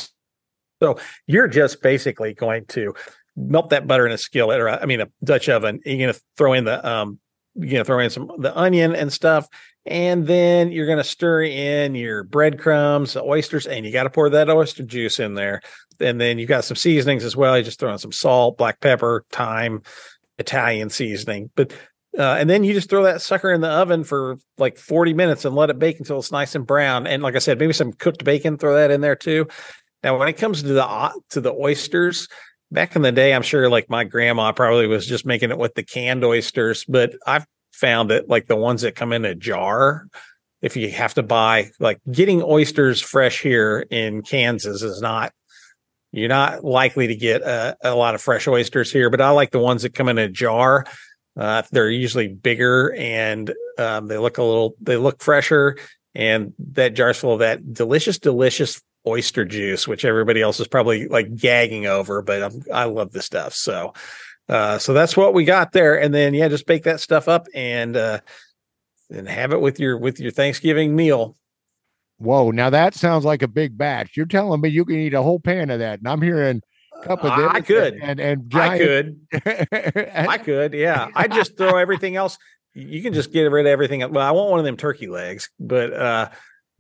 so you're just basically going to melt that butter in a skillet or I mean a Dutch oven. You're going to throw in the um going to throw in some the onion and stuff and then you're going to stir in your breadcrumbs, the oysters, and you got to pour that oyster juice in there. And then you got some seasonings as well. You just throw in some salt, black pepper, thyme, Italian seasoning. But uh, and then you just throw that sucker in the oven for like 40 minutes and let it bake until it's nice and brown. And like I said, maybe some cooked bacon, throw that in there too. Now, when it comes to the to the oysters, back in the day, I'm sure like my grandma probably was just making it with the canned oysters, but I've found that like the ones that come in a jar, if you have to buy like getting oysters fresh here in Kansas is not you're not likely to get a, a lot of fresh oysters here, but I like the ones that come in a jar. Uh, they're usually bigger and um, they look a little, they look fresher. And that jar's full of that delicious, delicious oyster juice, which everybody else is probably like gagging over, but I'm, I love the stuff. So, uh, so that's what we got there. And then, yeah, just bake that stuff up and, uh, and have it with your, with your Thanksgiving meal. Whoa, now that sounds like a big batch. You're telling me you can eat a whole pan of that, and I'm hearing a cup of Uh, I could. and and I giant- could. <laughs> I could, yeah. I just throw everything else. You can just get rid of everything. Well, I want one of them turkey legs, but uh,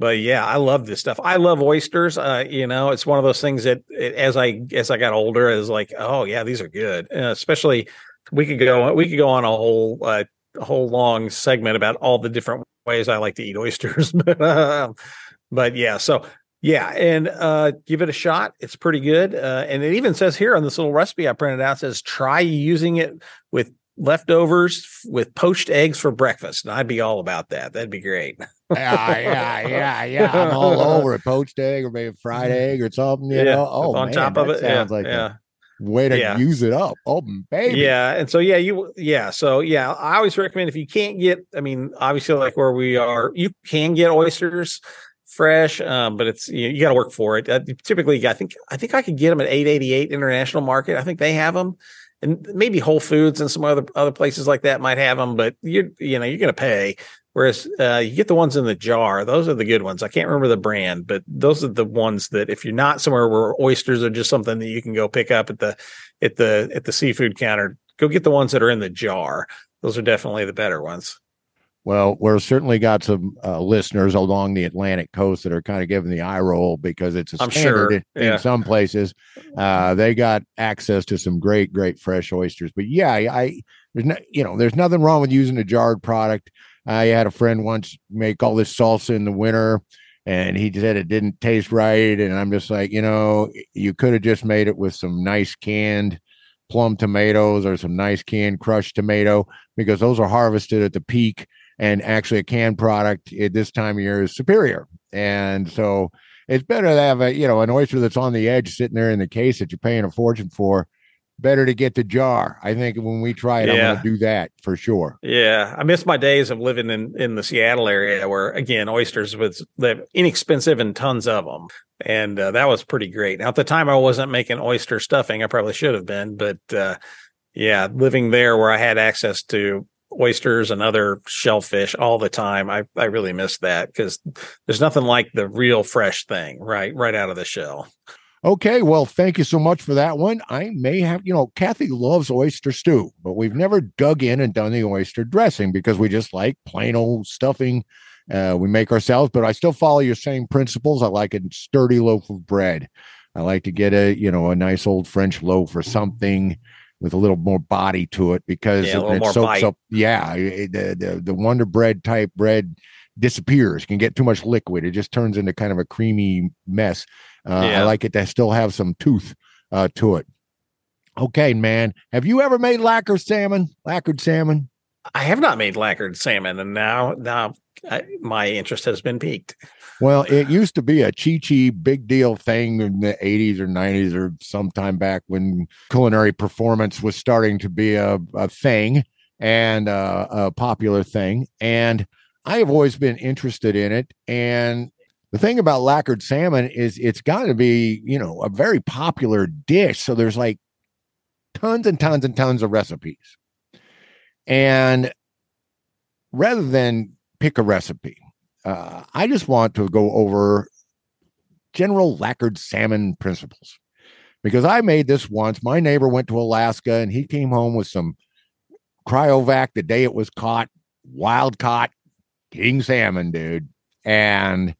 but yeah, I love this stuff. I love oysters. Uh, you know, it's one of those things that it, as I as I got older, is like, oh yeah, these are good. Uh, especially we could go we could go on a whole uh, whole long segment about all the different ways I like to eat oysters. <laughs> but um, but yeah, so yeah, and uh, give it a shot. It's pretty good. Uh, and it even says here on this little recipe I printed out says try using it with leftovers with poached eggs for breakfast. And I'd be all about that. That'd be great. yeah, yeah, yeah, <laughs> yeah. I'm all over it. Poached egg or maybe fried egg or something. You know. Oh, on man, top of it. sounds yeah, like yeah. way to Yeah. use it up. Oh, baby. Yeah, and so yeah, you yeah, so yeah, I always recommend if you can't get, I mean, obviously like where we are, you can get oysters fresh, um, but it's you, you got to work for it. Uh, typically, I think I think I could get them at eight eighty eight International Market. I think they have them, and maybe Whole Foods and some other other places like that might have them. But you you know you're going to pay. Whereas uh, you get the ones in the jar; those are the good ones. I can't remember the brand, but those are the ones that if you're not somewhere where oysters are just something that you can go pick up at the at the at the seafood counter, go get the ones that are in the jar. Those are definitely the better ones. Well, we're certainly got some uh, listeners along the Atlantic coast that are kind of giving the eye roll because it's a I'm standard sure, in, in some places. Uh, they got access to some great, great fresh oysters. But yeah, I, I there's no, you know, there's nothing wrong with using a jarred product. I had a friend once make all this salsa in the winter, and he said it didn't taste right. And I'm just like, you know, you could have just made it with some nice canned plum tomatoes or some nice canned crushed tomato because those are harvested at the peak and actually a canned product at this time of year is superior. And so it's better to have a, you know, an oyster that's on the edge sitting there in the case that you're paying a fortune for. Better to get the jar. I think when we try it, I'm Yeah. going to do that for sure. Yeah, I miss my days of living in in the Seattle area, where again oysters was inexpensive and tons of them, and uh, that was pretty great. Now at the time, I wasn't making oyster stuffing. I probably should have been, but uh, yeah, living there where I had access to oysters and other shellfish all the time, I I really miss that because there's nothing like the real fresh thing, right, right out of the shell. Okay, well, thank you so much for that one. I may have, you know, Kathy loves oyster stew, but we've never dug in and done the oyster dressing because we just like plain old stuffing. Uh, we make ourselves, but I still follow your same principles. I like a sturdy loaf of bread. I like to get a, you know, a nice old French loaf or something with a little more body to it because Yeah, it, it soaks bite. up. Yeah, it- the, the the Wonder Bread type bread disappears. Can get too much liquid. It just turns into kind of a creamy mess. Uh, I like it to still have some tooth uh, to it. Okay, man. Have you ever made lacquer salmon? Lacquered salmon? I have not made lacquered salmon, and now now I, my interest has been piqued. Well, it used to be a chi chi big deal thing in the 80s or 90s or sometime back when culinary performance was starting to be a, a thing and uh, a popular thing. And I have always been interested in it. And the thing about lacquered salmon is it's got to be, you know, a very popular dish. So there's like tons and tons and tons of recipes. And rather than pick a recipe, uh, I just want to go over general lacquered salmon principles because I made this once. My neighbor went to Alaska and he came home with some cryovac the day it was caught, wild caught king salmon, dude. And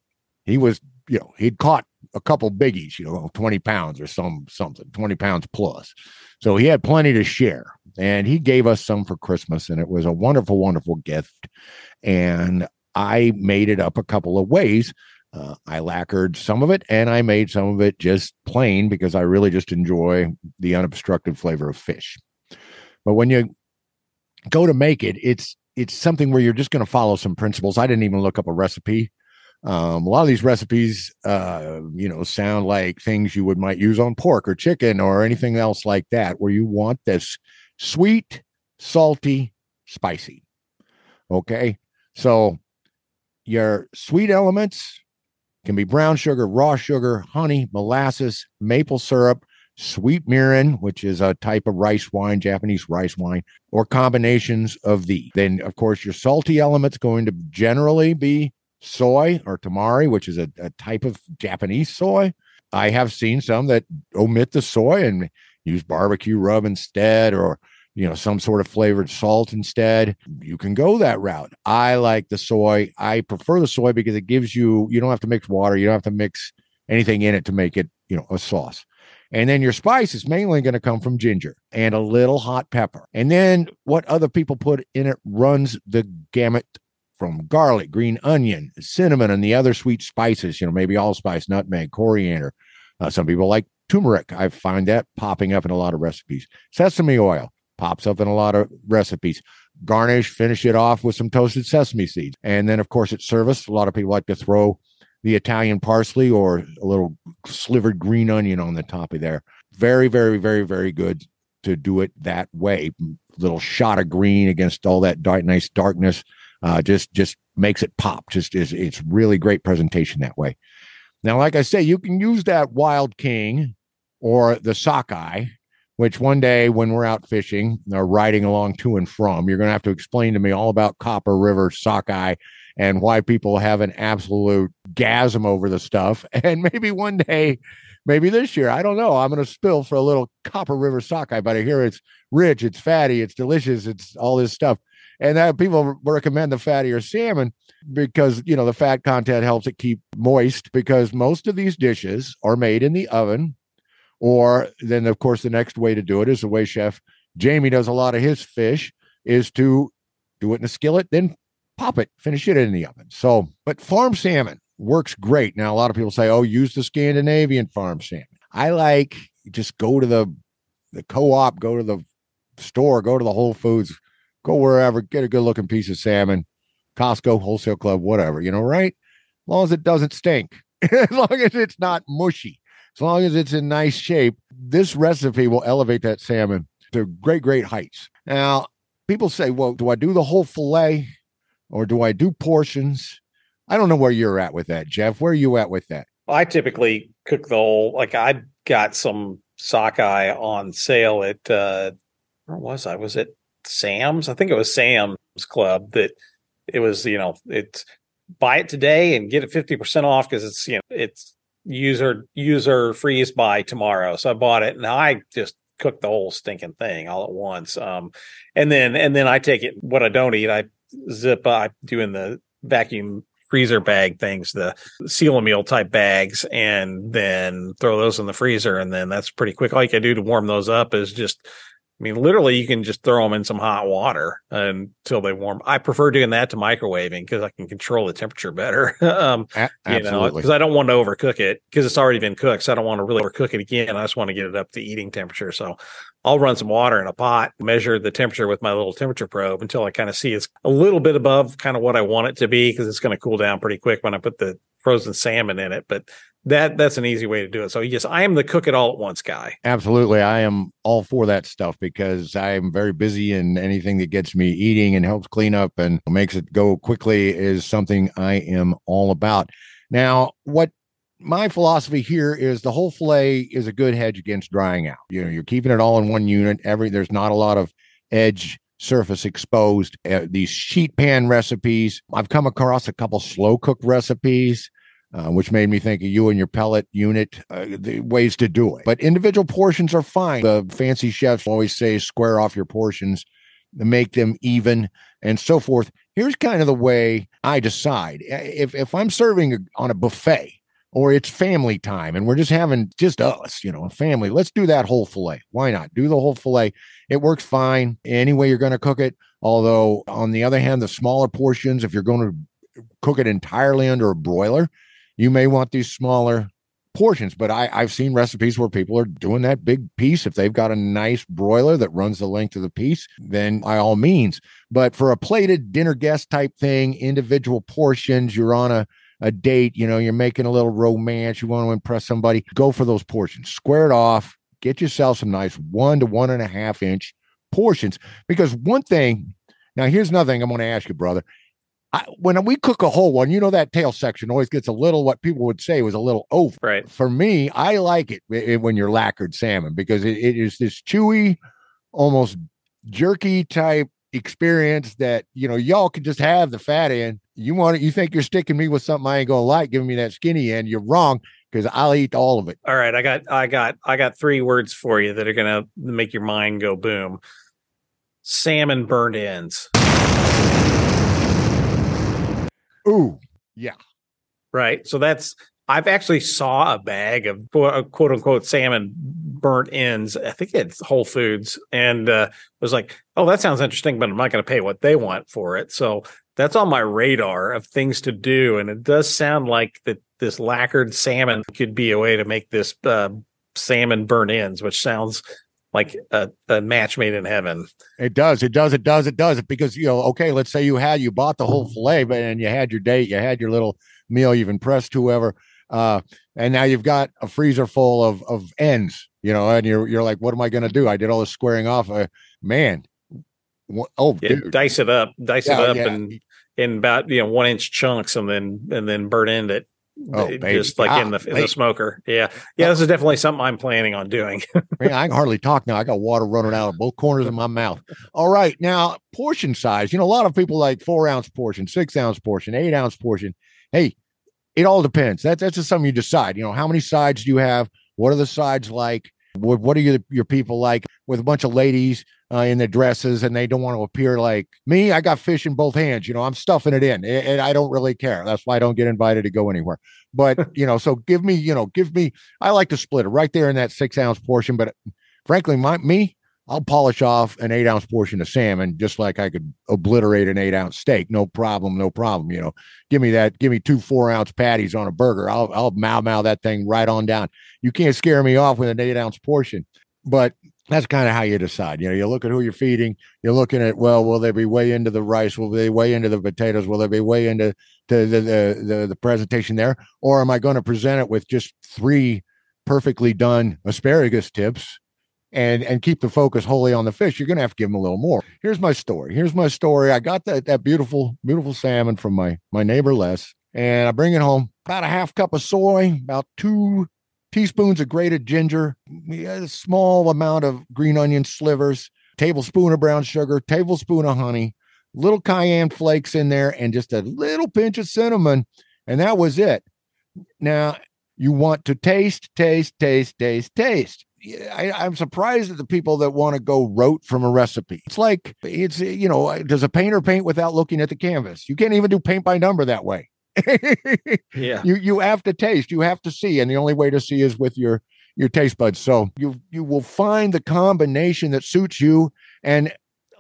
he was, you know, he'd caught a couple biggies, you know, 20 pounds or some something, 20 pounds plus. So he had plenty to share. And he gave us some for Christmas, and it was a wonderful, wonderful gift. And I made it up a couple of ways. Uh, I lacquered some of it and I made some of it just plain because I really just enjoy the unobstructed flavor of fish. But when you go to make it, it's it's something where you're just going to follow some principles. I didn't even look up a recipe. Um, a lot of these recipes, uh, you know, sound like things you would might use on pork or chicken or anything else like that, where you want this sweet, salty, spicy. Okay, so your sweet elements can be brown sugar, raw sugar, honey, molasses, maple syrup, sweet mirin, which is a type of rice wine, Japanese rice wine, or combinations of these. Then, of course, your salty elements going to generally be soy or tamari, which is a, a type of Japanese soy. I have seen some that omit the soy and use barbecue rub instead, or you know some sort of flavored salt instead. You can go that route. I like the soy. I prefer the soy because it gives you you don't have to mix water. You don't have to mix anything in it to make it you know a sauce. And then your spice is mainly going to come from ginger and a little hot pepper. And then what other people put in it runs the gamut from garlic green onion cinnamon and the other sweet spices you know maybe allspice nutmeg coriander. Uh, some people like turmeric i find that popping up in a lot of recipes sesame oil pops up in a lot of recipes. Garnish, finish it off with some toasted sesame seeds. And then, of course, at service, a lot of people like to throw the Italian parsley or a little slivered green onion on the top of there. Very, very, very, very good to do it that way. Little shot of green against all that dark, nice darkness. Uh, just, just makes it pop. Just is, it's really great presentation that way. Now, like I say, you can use that Wild King or the sockeye which one day when we're out fishing or riding along to and from, you're going to have to explain to me all about Copper River sockeye and why people have an absolute gasm over the stuff. <laughs> And maybe one day, maybe this year, I don't know, I'm going to spill for a little Copper River sockeye, but I hear it's rich, it's fatty, it's delicious, it's all this stuff. And that people recommend the fattier salmon because, you know, the fat content helps it keep moist because most of these dishes are made in the oven or then, of course, the next way to do it is the way Chef Jamie does a lot of his fish is to do it in a skillet, then pop it, finish it in the oven. So, but farm salmon works great. Now, a lot of people say, oh, use the Scandinavian farm salmon. I like just go to the the co-op, go to the store, go to the Whole Foods, go wherever, get a good looking piece of salmon, Costco, wholesale club, whatever, you know, right? As long as it doesn't stink, <laughs> as long as it's not mushy as long as it's in nice shape, this recipe will elevate that salmon to great, great heights. Now, people say, well, do I do the whole fillet or do I do portions? I don't know where you're at with that, Jeff. Where are you at with that? I typically cook the whole, like I got some sockeye on sale at, uh, where was I? Was it Sam's? I think it was Sam's Club that it was, you know, it's buy it today and get it 50% off because it's, you know, it's user user freeze by tomorrow. So I bought it and I just cooked the whole stinking thing all at once. Um, and then and then I take it what I don't eat, I zip I do in the vacuum freezer bag things, the seal meal type bags, and then throw those in the freezer. And then that's pretty quick. All you can do to warm those up is just mean, literally, you can just throw them in some hot water until they warm. I prefer doing that to microwaving because I can control the temperature better. <laughs> um, A- you know, because I don't want to overcook it because it's already been cooked. So I don't want to really overcook it again. I just want to get it up to eating temperature. So I'll run some water in a pot, measure the temperature with my little temperature probe until I kind of see it's a little bit above kind of what I want it to be because it's going to cool down pretty quick when I put the frozen salmon in it. But that that's an easy way to do it. So yes, I am the cook it all at once guy. Absolutely. I am all for that stuff because I am very busy and anything that gets me eating and helps clean up and makes it go quickly is something I am all about. Now, what my philosophy here is the whole fillet is a good hedge against drying out. You know, you're keeping it all in one unit. Every there's not a lot of edge surface exposed. Uh, these sheet pan recipes, I've come across a couple slow cook recipes uh, which made me think of you and your pellet unit, uh, the ways to do it. But individual portions are fine. The fancy chefs always say square off your portions, make them even, and so forth. Here's kind of the way I decide. If if I'm serving on a buffet or it's family time and we're just having just us, you know, a family, let's do that whole fillet. Why not? Do the whole fillet. It works fine any way you're going to cook it. Although, on the other hand, the smaller portions, if you're going to cook it entirely under a broiler, you may want these smaller portions. But I, I've seen recipes where people are doing that big piece. If they've got a nice broiler that runs the length of the piece, then by all means. But for a plated dinner guest type thing, individual portions, you're on a a date, you know, you're making a little romance, you want to impress somebody, go for those portions. Square it off, get yourself some nice one to one and a half inch portions. Because one thing, now here's another thing I'm going to ask you, brother. I, when we cook a whole one, you know that tail section always gets a little what people would say was a little over. Right. For me, I like it i- when you're lacquered salmon because it, it is this chewy, almost jerky type experience that you know y'all can just have the fat end. You want it, you think you're sticking me with something I ain't gonna like, giving me that skinny end. You're wrong because I'll eat all of it. All right, I got I got I got three words for you that are gonna make your mind go boom. Salmon burnt ends. Ooh, yeah. Right. So that's I've actually saw a bag of quote quote unquote salmon burnt ends. I think it's Whole Foods, and uh, was like, "Oh, that sounds interesting," but I'm not going to pay what they want for it. So that's on my radar of things to do, and it does sound like that this lacquered salmon could be a way to make this uh, salmon burnt ends, which sounds like a, a match made in heaven. It does. It does. It does. It does. Because you know, okay, let's say you had you bought the whole fillet, but and you had your date, you had your little meal, you've impressed whoever, uh, and now you've got a freezer full of of ends, you know, and you're you're like, what am I going to do? I did all this squaring off. Uh, man, oh, Yeah, dice it up, dice Yeah, it up, yeah. and in about you know one inch chunks, and then and then burn end it. Oh, baby. just like in the in Golly. the ah, smoker. Yeah, yeah. This is definitely something I'm planning on doing. <laughs> Man, I can hardly talk now. I got water running out of both corners of my mouth. All right. Now, portion size. You know, a lot of people like four ounce portion, six ounce portion, eight ounce portion. Hey, it all depends. That's that's just something you decide. You know, how many sides do you have? What are the sides like? What, what are your, your people like with a bunch of ladies uh, in their dresses and they don't want to appear like me? I got fish in both hands. You know, I'm stuffing it in and, and I don't really care. That's why I don't get invited to go anywhere. But, <laughs> you know, so give me, you know, give me, I like to split it right there in that six ounce portion. But frankly, my me, I'll polish off an eight ounce portion of salmon just like I could obliterate an eight ounce steak. No problem, no problem. You know, give me that, give me two four ounce patties on a burger. I'll I'll mow mow that thing right on down. You can't scare me off with an eight ounce portion. But that's kind of how you decide. You know, you look at who you're feeding. You're looking at well, will they be way into the rice? Will they way into the potatoes? Will they be way into the the the, the, the presentation there? Or am I going to present it with just three perfectly done asparagus tips and and keep the focus wholly on the fish, you're gonna have to give them a little more. Here's my story. Here's my story. I got that that beautiful, beautiful salmon from my my neighbor Les, and I bring it home. About a half cup of soy, about two teaspoons of grated ginger, a small amount of green onion slivers, tablespoon of brown sugar, tablespoon of honey, little cayenne flakes in there, and just a little pinch of cinnamon, and that was it. Now you want to taste, taste, taste, taste, taste. I, I'm surprised at the people that want to go rote from a recipe. It's like it's you know, does a painter paint without looking at the canvas? You can't even do paint by number that way. <laughs> yeah, you you have to taste, you have to see, and the only way to see is with your your taste buds. So you you will find the combination that suits you. And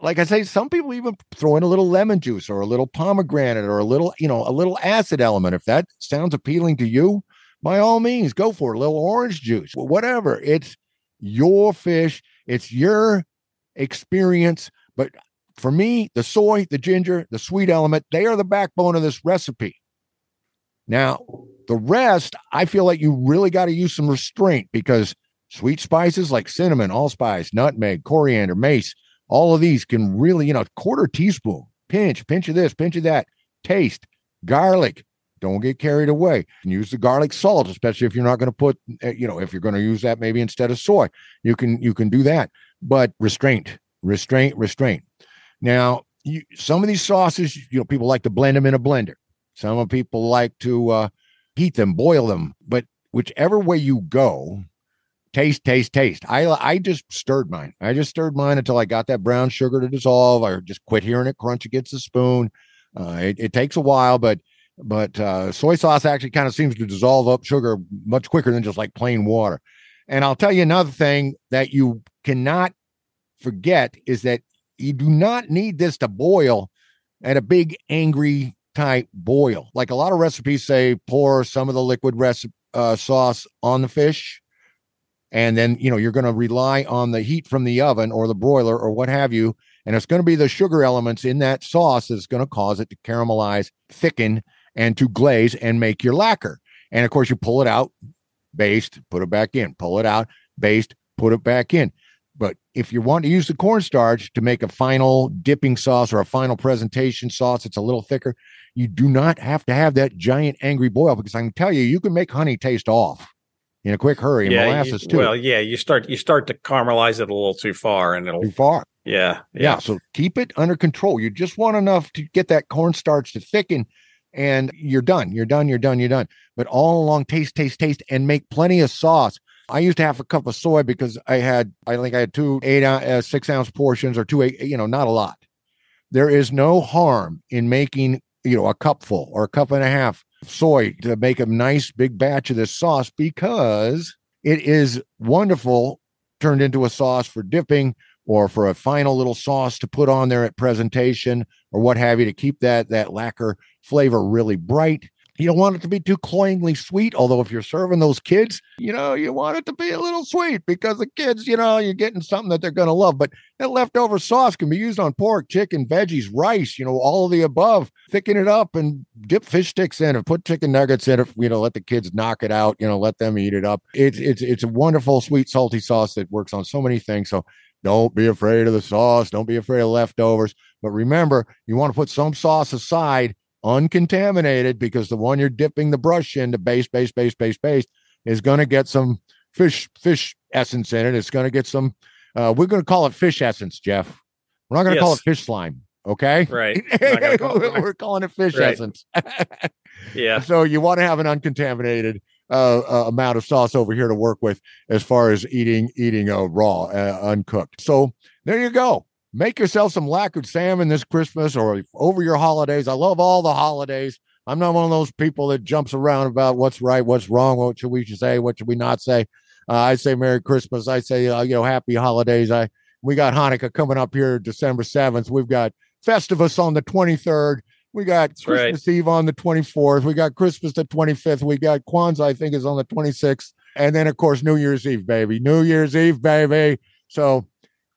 like I say, some people even throw in a little lemon juice or a little pomegranate or a little, you know, a little acid element. If that sounds appealing to you, by all means, go for it. A little orange juice, whatever. It's your fish, it's your experience. But for me, the soy, the ginger, the sweet element, they are the backbone of this recipe. Now, the rest, I feel like you really got to use some restraint because sweet spices like cinnamon, allspice, nutmeg, coriander, mace, all of these can really, you know, quarter teaspoon, pinch, pinch of this, pinch of that, taste, garlic. Don't get carried away. Use the garlic salt, especially if you're not going to put, uh, you know, if you're going to use that maybe instead of soy, you can you can do that. But restraint, restraint, restraint. Now, you, some of these sauces, you know, people like to blend them in a blender. Some people like to uh, heat them, boil them. But whichever way you go, taste, taste, taste. I I just stirred mine. I just stirred mine until I got that brown sugar to dissolve. I just quit hearing it crunch against the spoon. Uh, it, it takes a while, but but uh, soy sauce actually kind of seems to dissolve up sugar much quicker than just like plain water. And I'll tell you another thing that you cannot forget is that you do not need this to boil at a big angry type boil. Like a lot of recipes say, pour some of the liquid recipe uh, sauce on the fish, and then you know you're going to rely on the heat from the oven or the broiler or what have you, and it's going to be the sugar elements in that sauce that's going to cause it to caramelize, thicken, and to glaze and make your lacquer. And of course, you pull it out, baste, put it back in, pull it out, baste, put it back in. But if you want to use the cornstarch to make a final dipping sauce or a final presentation sauce, it's a little thicker. You do not have to have that giant angry boil because I can tell you, you can make honey taste off in a quick hurry. And yeah, molasses you, too. well, yeah, you start you start to caramelize it a little too far, and it'll too far. yeah, Yeah. So keep it under control. You just want enough to get that cornstarch to thicken and you're done. You're done. You're done. You're done. But all along, taste, taste, taste, and make plenty of sauce. I used to have a cup of soy because I had, I think I had two eight, uh, six ounce portions or two, eight, you know, not a lot. There is no harm in making, you know, a cupful or a cup and a half soy to make a nice big batch of this sauce because it is wonderful turned into a sauce for dipping or for a final little sauce to put on there at presentation or what have you to keep that that lacquer flavor really bright. You don't want it to be too cloyingly sweet, although if you're serving those kids, you know, you want it to be a little sweet because the kids, you know, you're getting something that they're going to love. But that leftover sauce can be used on pork, chicken, veggies, rice, you know, all of the above. Thicken it up and dip fish sticks in it, put chicken nuggets in it, you know, let the kids knock it out, you know, let them eat it up. It's it's it's a wonderful sweet salty sauce that works on so many things. So don't be afraid of the sauce. Don't be afraid of leftovers. But remember, you want to put some sauce aside uncontaminated because the one you're dipping the brush into base, base, base, base, base, is going to get some fish fish essence in it. It's going to get some. Uh, we're going to call it fish essence, Jeff. We're not going to call it fish slime. Okay. right. <laughs> Call it- we're calling it fish Right. essence. <laughs> yeah, So you want to have an uncontaminated uh, uh, amount of sauce over here to work with as far as eating eating uh, raw, uh, uncooked. So there you go. Make yourself some lacquered salmon this Christmas or over your holidays. I love all the holidays. I'm not one of those people that jumps around about what's right, what's wrong, what should we say, what should we not say. Uh, I say Merry Christmas. I say uh, you know Happy Holidays. I we got Hanukkah coming up here December seventh. We've got Festivus on the 23rd. We got That's right. Christmas Eve on the 24th. We got Christmas the 25th. We got Kwanzaa, I think, is on the 26th. And then, of course, New Year's Eve, baby. New Year's Eve, baby. So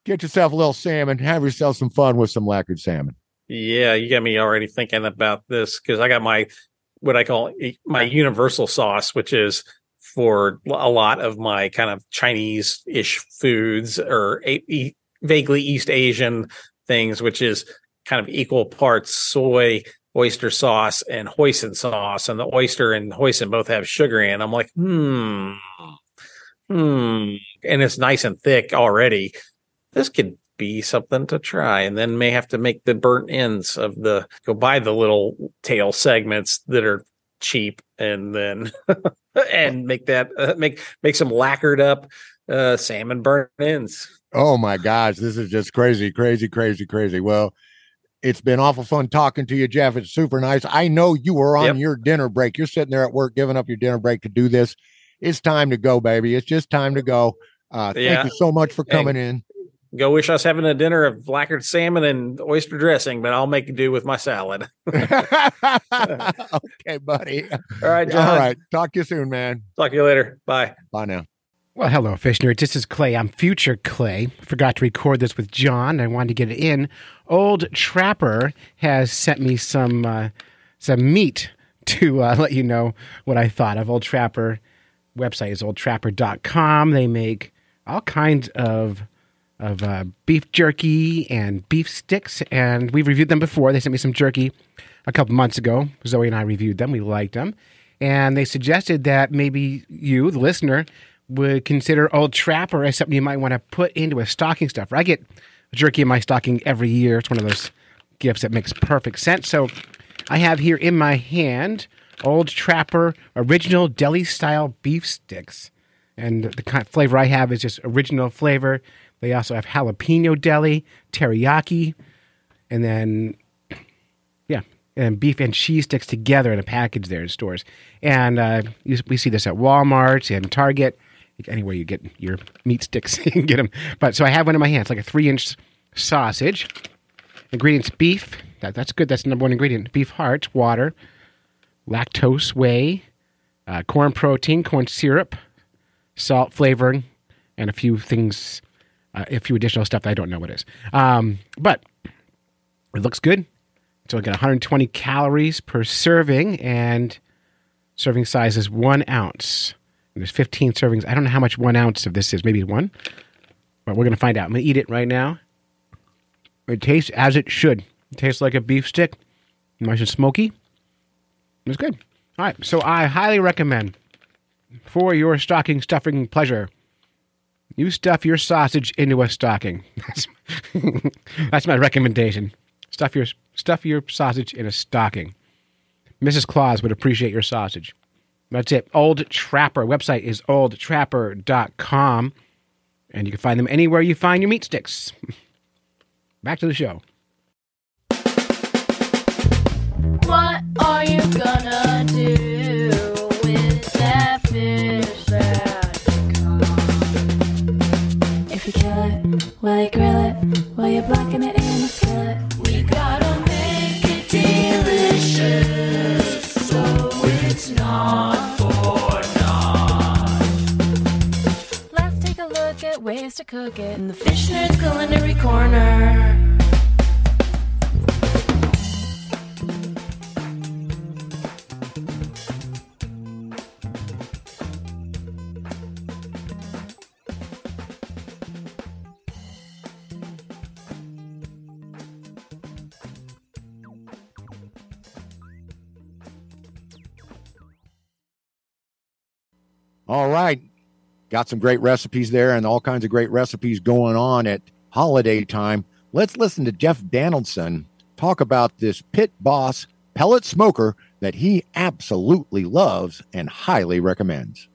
get yourself a little salmon. Have yourself some fun with some lacquered salmon. yeah. You got me already thinking about this because I got my what I call my universal sauce, which is for a lot of my kind of Chinese ish foods or vaguely East Asian things, which is kind of equal parts soy, oyster sauce, and hoisin sauce. And the oyster and hoisin both have sugar in. I'm like, hmm, hmm, and it's nice and thick already. This could be something to try, and then may have to make the burnt ends of the go buy the little tail segments that are cheap, and then <laughs> and make that uh, make make some lacquered up uh, salmon burnt ends. Oh my gosh, this is just crazy, crazy, crazy, crazy. Well, it's been awful fun talking to you, Jeff. It's super nice. I know you were on Yep. your dinner break. You're sitting there at work giving up your dinner break to do this. it's time to go, baby. It's just time to go. Uh, Yeah. Thank you so much for coming in. Go wish I was having a dinner of lacquered salmon and oyster dressing, but I'll make do with my salad. <laughs> <laughs> okay, buddy. All right, John. All right. Talk to you soon, man. Talk to you later. Bye. Bye now. Well, hello, fish nerds. This is Clay. I'm future Clay. Forgot to record this with John. I wanted to get it in. Old Trapper has sent me some uh, some meat to uh, <laughs> let you know what I thought of. Old Trapper website is oldtrapper.com. They make all kinds of of uh, beef jerky and beef sticks, and we've reviewed them before. They sent me some jerky a couple months ago. Zoe and I reviewed them. We liked them, and they suggested that maybe you, the listener, would consider Old Trapper as something you might want to put into a stocking stuffer. I get jerky in my stocking every year. It's one of those gifts that makes perfect sense. So I have here in my hand Old Trapper original deli style beef sticks. And the kind of flavor I have is just original flavor. They also have jalapeno deli, teriyaki, and then yeah, and beef and cheese sticks together in a package there in stores. And uh, you, we see this at Walmart and Target, anywhere you get your meat sticks, <laughs> you can get them. But so I have one in my hand. It's like a three-inch sausage. Ingredients: beef. That, that's good. That's the number one ingredient. Beef heart, water, lactose whey, uh, corn protein, corn syrup, salt flavoring, and a few things, uh, a few additional stuff that I don't know what is. Um, but it looks good. So I got 120 calories per serving, and serving size is one ounce. And there's 15 servings. I don't know how much one ounce of this is. Maybe one, but we're gonna find out. I'm gonna eat it right now. It tastes as it should. It tastes like a beef stick, nice and smoky. It's good. All right, so I highly recommend for your stocking stuffing pleasure. You stuff your sausage into a stocking. <laughs> That's, that's my recommendation. Stuff your stuff your sausage in a stocking. Mrs. Claus would appreciate your sausage. That's it. Old Trapper website is oldtrapper.com and you can find them anywhere you find your meat sticks. <laughs> Back to the show. What are you gonna do kill it, will you grill it? Will you blacken it in a skillet? We gotta make it delicious, so it's not for naught. Let's take a look at ways to cook it in the Fish Nerds Culinary Corner. All right. Got some great recipes there and all kinds of great recipes going on at holiday time. Let's listen to Jeff Donaldson talk about this Pit Boss pellet smoker that he absolutely loves and highly recommends.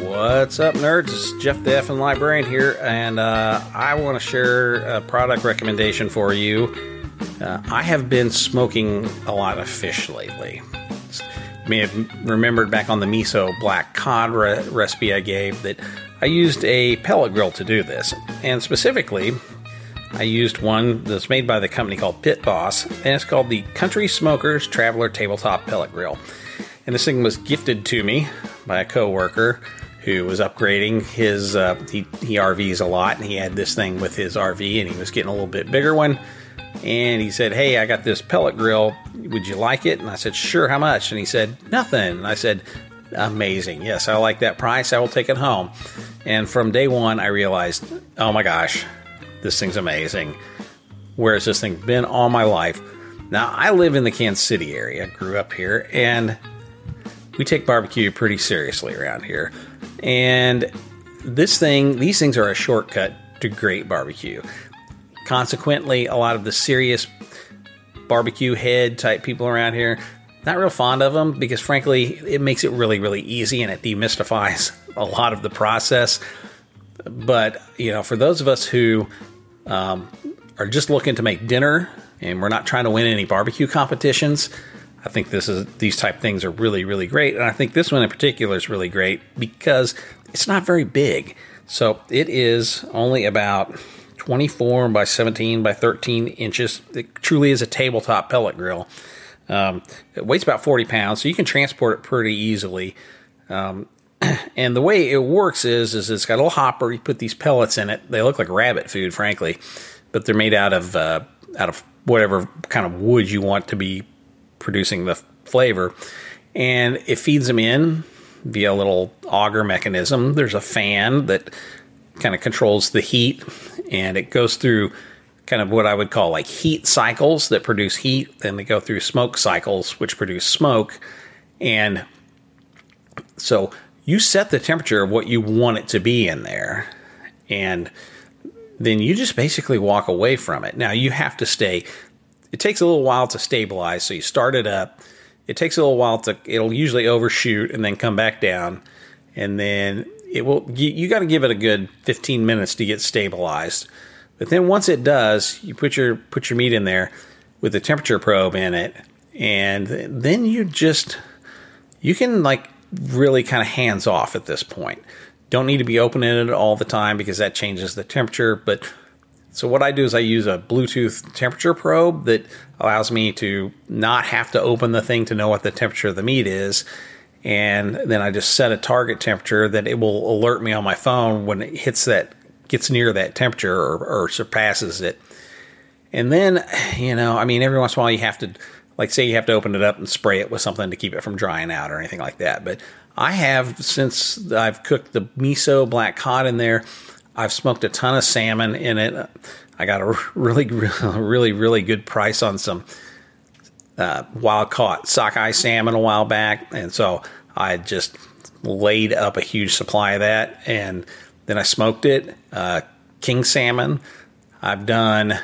What's up, nerds? It's Jeff the Effin Librarian here, and uh, I want to share a product recommendation for you. Uh, I have been smoking a lot of fish lately. You may have remembered back on the miso black cod re- recipe I gave that I used a pellet grill to do this, and specifically, I used one that's made by the company called Pit Boss, and it's called the Country Smokers Traveler Tabletop Pellet Grill. And this thing was gifted to me by a coworker who was upgrading his. Uh, he, he RVs a lot, and he had this thing with his RV, and he was getting a little bit bigger one. And he said, "Hey, I got this pellet grill. Would you like it?" And I said, "Sure. How much?" And he said, "Nothing." And I said, "Amazing. Yes, I like that price. I will take it home." And from day one, I realized, "Oh my gosh, this thing's amazing." Where has this thing been all my life? Now, I live in the Kansas City area, grew up here, and we take barbecue pretty seriously around here. And this thing, these things are a shortcut to great barbecue. Consequently, a lot of the serious barbecue head type people around here, not real fond of them because, frankly, it makes it really, really easy and it demystifies a lot of the process. But, you know, for those of us who um, are just looking to make dinner and we're not trying to win any barbecue competitions. I think this is these type things are really really great, and I think this one in particular is really great because it's not very big. So it is only about 24 by 17 by 13 inches. It truly is a tabletop pellet grill. Um, it weighs about 40 pounds, so you can transport it pretty easily. Um, <clears throat> and the way it works is, is it's got a little hopper. You put these pellets in it. They look like rabbit food, frankly, but they're made out of uh, out of whatever kind of wood you want to be producing the flavor. And it feeds them in via a little auger mechanism. There's a fan that kind of controls the heat, and it goes through kind of what I would call like heat cycles that produce heat, then they go through smoke cycles which produce smoke. And so you set the temperature of what you want it to be in there, and then you just basically walk away from it. Now you have to stay. It takes a little while to stabilize, so you start it up. It takes a little while to. It'll usually overshoot and then come back down, and then it will. You, you got to give it a good 15 minutes to get stabilized. But then once it does, you put your put your meat in there with the temperature probe in it, and then you just you can like really kind of hands off at this point. Don't need to be opening it all the time because that changes the temperature. But so what I do is I use a Bluetooth temperature probe that allows me to not have to open the thing to know what the temperature of the meat is. And then I just set a target temperature that it will alert me on my phone when it hits that, gets near that temperature or, or surpasses it. And then, you know, I mean, every once in a while you have to, like, say you have to open it up and spray it with something to keep it from drying out or anything like that. But I have, since I've cooked the miso black cod in there, I've smoked a ton of salmon in it. I got a <laughs> really, really, really good price on some uh, wild caught sockeye salmon a while back. And so I just laid up a huge supply of that. And then I smoked it. Uh, king salmon. I've done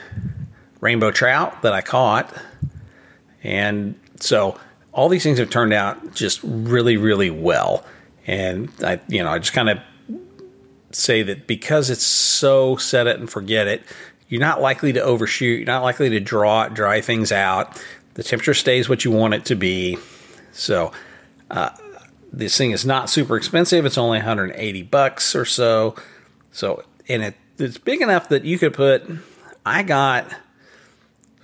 rainbow trout that I caught. And so all these things have turned out just really, really well. And I, you know, I just kind of say that because it's so set it and forget it, you're not likely to overshoot. You're not likely to draw dry things out. The temperature stays what you want it to be. So, uh, this thing is not super expensive. It's only 180 bucks or so. So, and it, it's big enough that you could put. I got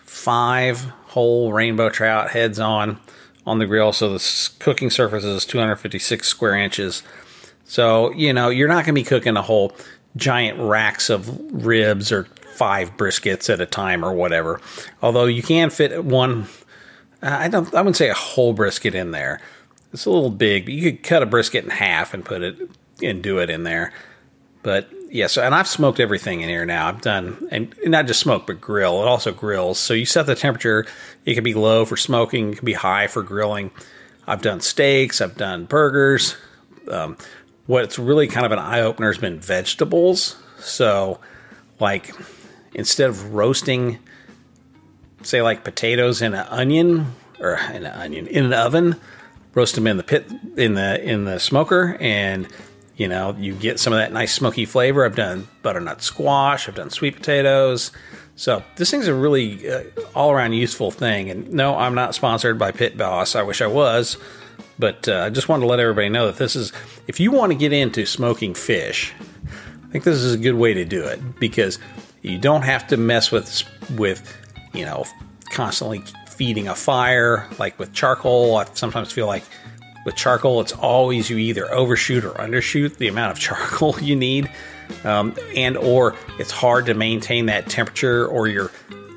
five whole rainbow trout heads on on the grill. So the cooking surface is 256 square inches. So, you know, you're not going to be cooking a whole giant racks of ribs or five briskets at a time or whatever. Although you can fit one, I don't, I wouldn't say a whole brisket in there. It's a little big, but you could cut a brisket in half and put it and do it in there. But yeah, so and I've smoked everything in here now. I've done and not just smoke, but grill. It also grills. So you set the temperature. It can be low for smoking. It can be high for grilling. I've done steaks. I've done burgers. Um, what's really kind of an eye opener has been vegetables. So, like instead of roasting, say like potatoes in an onion or in an onion in an oven, roast them in the pit in the in the smoker and you know, you get some of that nice smoky flavor. I've done butternut squash, I've done sweet potatoes. So this thing's a really uh, all around useful thing. And no, I'm not sponsored by Pit Boss. I wish I was. But uh, I just wanted to let everybody know that this is, if you want to get into smoking fish, I think this is a good way to do it because you don't have to mess with, with you know, constantly feeding a fire. Like with charcoal, I sometimes feel like with charcoal, it's always you either overshoot or undershoot the amount of <laughs> charcoal you need, um, and or it's hard to maintain that temperature, or you're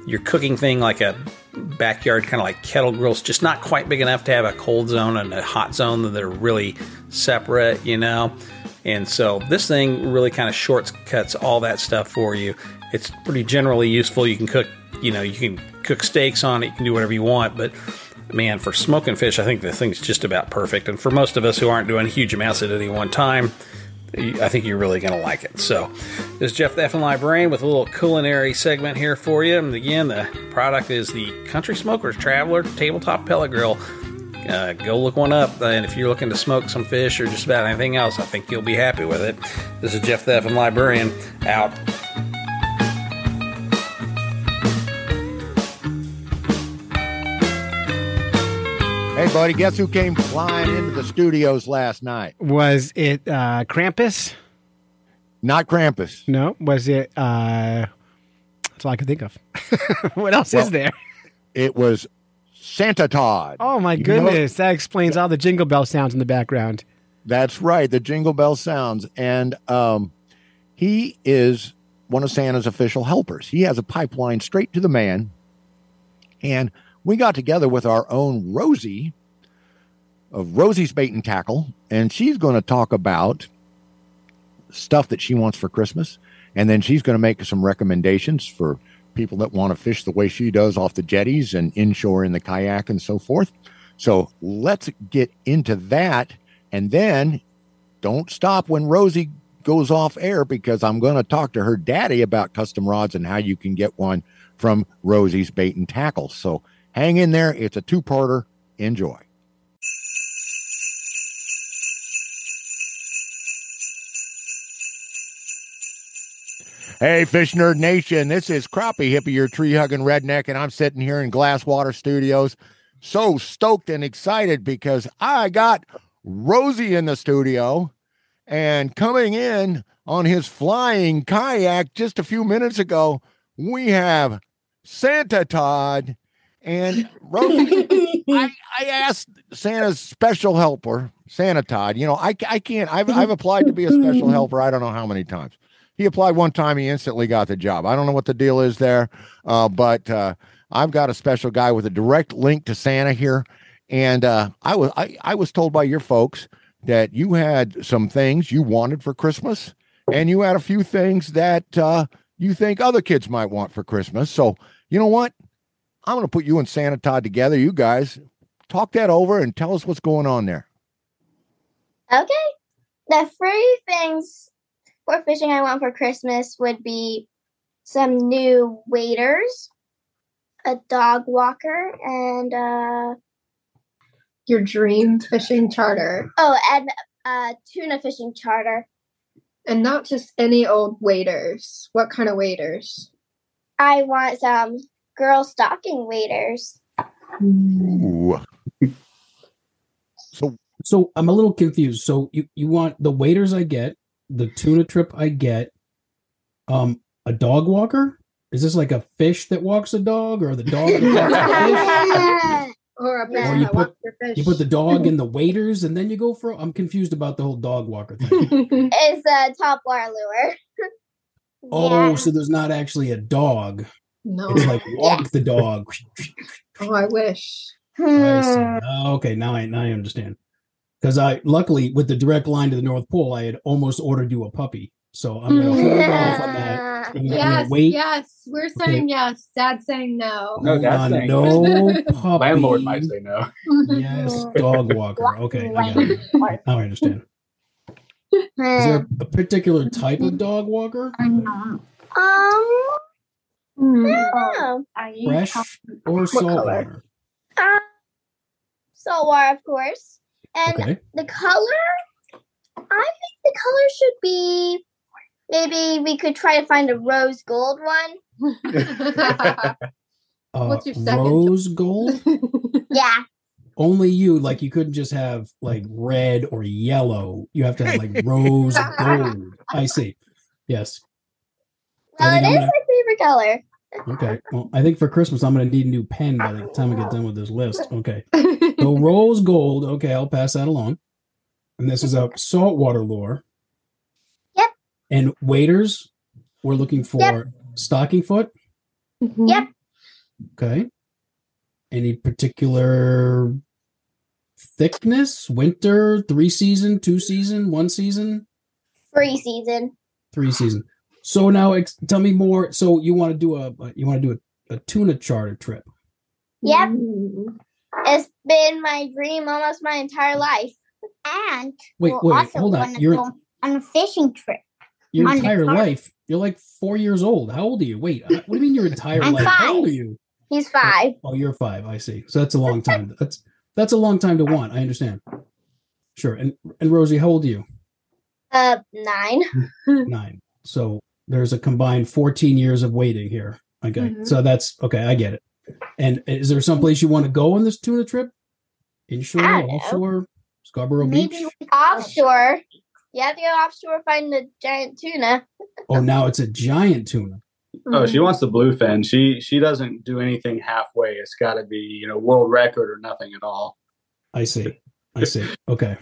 you're cooking thing like a backyard kind of like kettle grills, just not quite big enough to have a cold zone and a hot zone that are really separate, you know. And so this thing really kind of shortcuts all that stuff for you. It's pretty generally useful. You can cook, you know, you can cook steaks on it. You can do whatever you want, but man, for smoking fish, I think the thing's just about perfect. And for most of us who aren't doing huge amounts at any one time, I think you're really going to like it. So, this is Jeff the Effing Librarian with a little culinary segment here for you. And again, the product is the Country Smokers Traveler Tabletop Pellet Grill. Uh, go look one up. And if you're looking to smoke some fish or just about anything else, I think you'll be happy with it. This is Jeff the Effing Librarian out. Hey, buddy, guess who came flying into the studios last night? Was it uh, Krampus? Not Krampus. No. Was it? Uh, that's all I can think of. <laughs> what else Well- is there? It was Santa Todd. Oh my You know- goodness! That explains all the jingle bell sounds in the background. That's right, the Jingle Bell sounds. And um, he is one of Santa's official helpers. He has a pipeline straight to the man. And we got together with our own Rosie of Rosie's Bait and Tackle, and she's going to talk about stuff that she wants for Christmas. And then she's going to make some recommendations for people that want to fish the way she does off the jetties and inshore in the kayak and so forth. So let's get into that. And then don't stop when Rosie goes off air because I'm going to talk to her daddy about custom rods and how you can get one from Rosie's Bait and Tackle. So hang in there. It's a two parter. Enjoy. Hey, Fish Nerd Nation. This is Crappie Hippie, your tree hugging redneck, and I'm sitting here in Glasswater Studios. So stoked and excited because I got Rosie in the studio and coming in on his flying kayak just a few minutes ago, we have Santa Todd and <laughs> Rosie. I, <laughs> I asked Santa's special helper, Santa Todd. You know, I, I can't, I've, I've applied to be a special <laughs> helper. I don't know how many times. He applied one time, he instantly got the job. I don't know what the deal is there, uh, but uh, I've got a special guy with a direct link to Santa here. And uh, I was I, I was told by your folks that you had some things you wanted for Christmas, and you had a few things that uh, you think other kids might want for Christmas. So you know what? I'm going to put you and Santa Todd together. You guys talk that over and tell us what's going on there. Okay. The three things for fishing I want for Christmas would be some new waders, a dog walker, and uh Your dream fishing charter. oh, and a tuna fishing charter. And not just any old waders. What kind of waders? I want some girl stocking waiters. Ooh. so So I'm a little confused. So you, you want the waiters I get, the tuna trip I get, um, a dog walker? Is this like a fish that walks a dog or the dog that walks a fish? <laughs> Or a Or you that put- walks your fish. You put the dog in the waiters and then you go for I'm confused about the whole dog walker thing. <laughs> <laughs> It's a top water lure. Oh, Yeah. so there's not actually a dog. No. It's like walk the dog. <laughs> oh, I wish. I see. Hmm. Okay, now I now I understand. Because I luckily with the direct line to the North Pole, I had almost ordered you a puppy. So I'm gonna hold off on that. I'm <laughs> gonna, I'm gonna Yes, wait. yes. We're saying yes. Dad's saying no. No, Hold that's saying no <laughs> puppy. Landlord might say no. Yes, dog walker. Okay, I got it. Now I understand. Is there a particular type of dog walker? Um, I don't. Fresh or What color? saltwater? Um, saltwater, of course. And Okay. the color, I think the color should be. Maybe we could try to find a rose gold one. <laughs> Uh, What's your second rose gold? <laughs> Yeah. Only you, like you couldn't just have like red or yellow. You have to have like rose <laughs> gold. I see. Yes. Well, it is it think is I'm my favorite color. Okay. Well, I think for Christmas I'm gonna need a new pen by the time I get done with this list. Okay. So <laughs> rose gold. Okay, I'll pass that along. And this is a saltwater lure. Yep. And waiters, we're looking for Yep. stocking foot. Mm-hmm. Yep. Okay. Any particular thickness? Winter, three season, two season, one season, Three season. three season. So now, ex- tell me more. So you want to do a you want to do a, a tuna charter trip? Yep. It's been my dream almost my entire life. And Wait, wait, hold on. You're on a fishing trip. your on entire life. You're like four years old. How old are you? Wait, uh, what do you mean your entire I'm life? How old are you? He's five. Oh, you're five. I see. So that's a long time. That's that's a long time to want. I understand. Sure. And and Rosie, how old are you? Uh, nine. <laughs> Nine. So there's a combined 14 years of waiting here. Okay. Mhm. So that's okay. I get it. And is there someplace you want to go on this tuna trip? Inshore, I know. offshore, Scarborough Maybe Beach. like offshore. You have to go offshore find the giant tuna. Oh, now it's a giant tuna. Oh, she wants the bluefin. She she doesn't do anything halfway. It's got to be you know world record or nothing at all. I see. I see. Okay.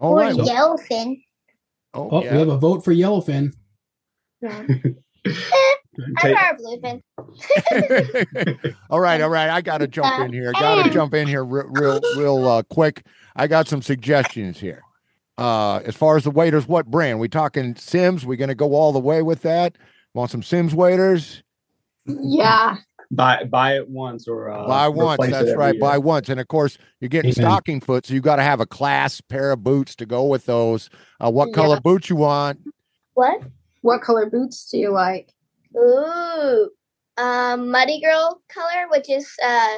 All or right. yellowfin. Oh, Oh, yeah. we have a vote for yellowfin. <laughs> I Take- prefer bluefin. <laughs> all right, all right. I got to jump in here. Got to jump in here real, real, real uh, quick. I got some suggestions here. Uh, as far as the waiters, what brand? We talking Simms? We going to go all the way with that? Want some Simms waiters? Yeah. buy buy it once or uh, buy once. That's right. year. Buy once. And of course, you're getting Amen. stocking foot, so you got to have a class pair of boots to go with those. Uh, what color Yeah. boots you want? What? What color boots do you like? Ooh. Um, Muddy Girl color, which is uh